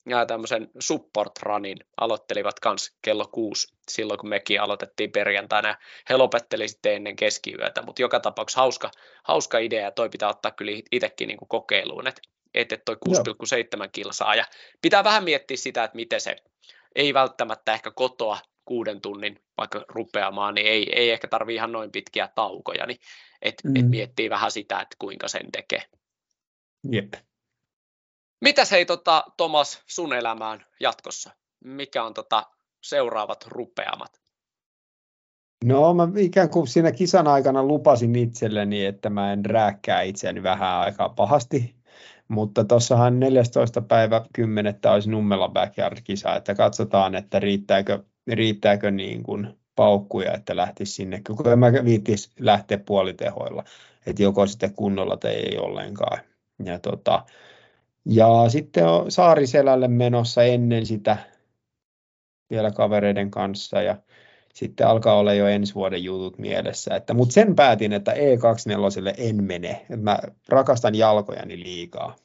ja tämmöisen support runin aloittelivat kans kello kuusi silloin, kun mekin aloitettiin perjantaina. He lopetteli sitten ennen keskiyötä, mutta joka tapauksessa hauska, hauska idea ja toi pitää ottaa kyllä itsekin niin kokeiluun, että että toi 6,7 kilsaa ja pitää vähän miettiä sitä, että miten se ei välttämättä ehkä kotoa kuuden tunnin vaikka rupeamaan, niin ei, ei ehkä tarvi ihan noin pitkiä taukoja, niin että mm. et miettii vähän sitä, että kuinka sen tekee. Jep. Mitäs hei tota, Tomas sun elämään jatkossa? Mikä on tota, seuraavat rupeamat? No mä ikään kuin siinä kisan aikana lupasin itselleni, että mä en rääkkää itseäni vähän aikaa pahasti, mutta tuossahan 14. päivä 10. olisi Nummela Backyard-kisa, että katsotaan, että riittääkö, riittääkö niin kuin paukkuja, että lähtisi sinne, kun mä viittisi lähteä puolitehoilla, että joko sitten kunnolla tai ei ollenkaan. Ja tota, ja sitten on Saariselälle menossa ennen sitä vielä kavereiden kanssa ja sitten alkaa olla jo ensi vuoden jutut mielessä. Että, mutta sen päätin, että E24 en mene. Mä rakastan jalkojani liikaa.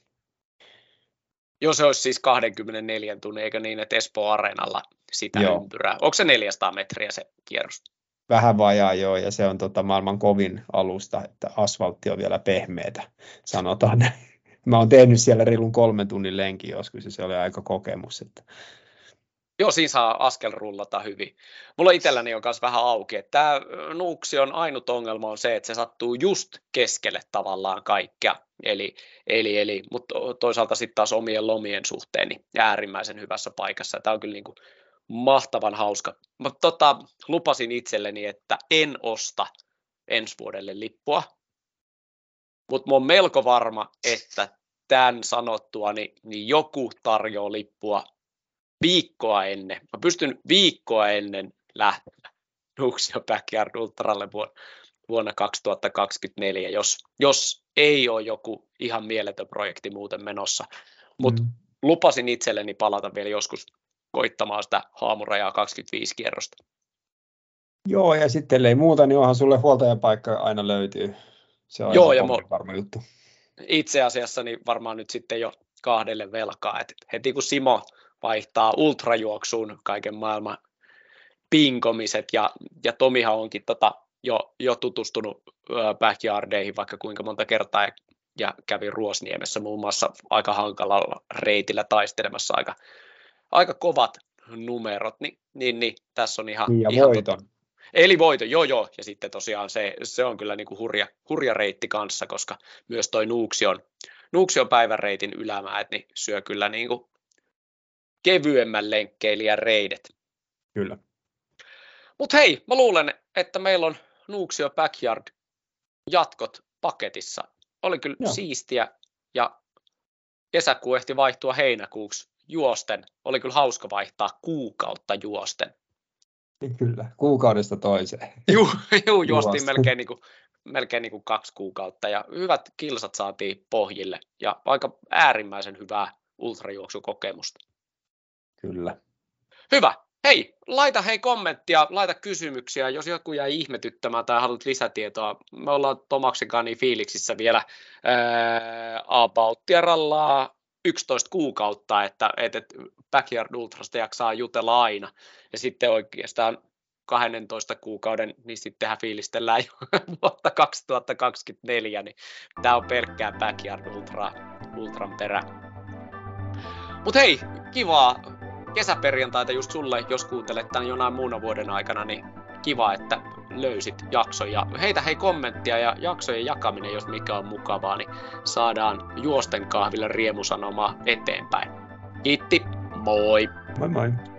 Joo, se olisi siis 24 tunnin, eikö niin, että Espoo Areenalla sitä joo. ympyrää. Onko se 400 metriä se kierros? Vähän vajaa joo, ja se on tota maailman kovin alusta, että asfaltti on vielä pehmeätä, sanotaan näin mä oon tehnyt siellä reilun kolmen tunnin lenki joskus ja se oli aika kokemus. Että... Joo, siinä saa askel rullata hyvin. Mulla itselläni on myös vähän auki, että tämä Nuuksion ainut ongelma on se, että se sattuu just keskelle tavallaan kaikkea. Eli, eli, eli mutta toisaalta sitten taas omien lomien suhteen niin äärimmäisen hyvässä paikassa. Tämä on kyllä niin kuin mahtavan hauska. Mutta tota, lupasin itselleni, että en osta ensi vuodelle lippua, mutta mä oon melko varma, että tämän sanottua, niin, niin joku tarjoaa lippua viikkoa ennen. Mä pystyn viikkoa ennen lähteä Nuuksio [laughs] Backyard Ultralle vuonna 2024, jos, jos ei ole joku ihan mieletön projekti muuten menossa. Mutta mm. lupasin itselleni palata vielä joskus koittamaan sitä haamurajaa 25 kierrosta. Joo, ja sitten ei muuta, niin onhan sulle huoltajapaikka aina löytyy. Se on Joo, ja mo- varma juttu. Itse asiassa niin varmaan nyt sitten jo kahdelle velkaa. Et heti kun Simo vaihtaa ultrajuoksuun kaiken maailman pinkomiset ja, ja Tomihan onkin tota jo, jo tutustunut backyardeihin vaikka kuinka monta kertaa ja, ja kävi Ruosniemessä muun muassa aika hankalalla reitillä taistelemassa aika, aika kovat numerot, niin, niin, niin tässä on ihan... Ja ihan voiton. Tota, Eli voito, joo joo, ja sitten tosiaan se, se on kyllä niin kuin hurja, hurja reitti kanssa, koska myös toi Nuuksion, Nuuksion päivän reitin ylämäät niin syö kyllä niin kuin kevyemmän lenkkeilijän reidet. Kyllä. Mutta hei, mä luulen, että meillä on Nuuksio Backyard jatkot paketissa. Oli kyllä joo. siistiä ja kesäkuu ehti vaihtua heinäkuuksi juosten. Oli kyllä hauska vaihtaa kuukautta juosten. [laughs] Kyllä, kuukaudesta toiseen. [laughs] Juu, juu juostiin melkein, niin kuin, melkein niin kuin kaksi kuukautta ja hyvät kilsat saatiin pohjille ja aika äärimmäisen hyvää ultrajuoksukokemusta. Kyllä. Hyvä. Hei, laita hei kommenttia, laita kysymyksiä, jos joku jäi ihmetyttämään tai haluat lisätietoa. Me ollaan Tomaksen kanssa niin fiiliksissä vielä ää, about 11 kuukautta, että, että Backyard Ultrasta jaksaa jutella aina. Ja sitten oikeastaan 12 kuukauden, niin sittenhän fiilistellään jo [laughs] vuotta 2024, niin tämä on pelkkää Backyard Ultra, Ultran perä. Mutta hei, kivaa kesäperjantaita just sulle, jos kuuntelet tämän jonain muuna vuoden aikana, niin kiva, että löysit jakson. Ja heitä hei kommenttia ja jaksojen jakaminen, jos mikä on mukavaa, niin saadaan juosten kahville riemusanoma eteenpäin. Kiitti, moi! Moi moi!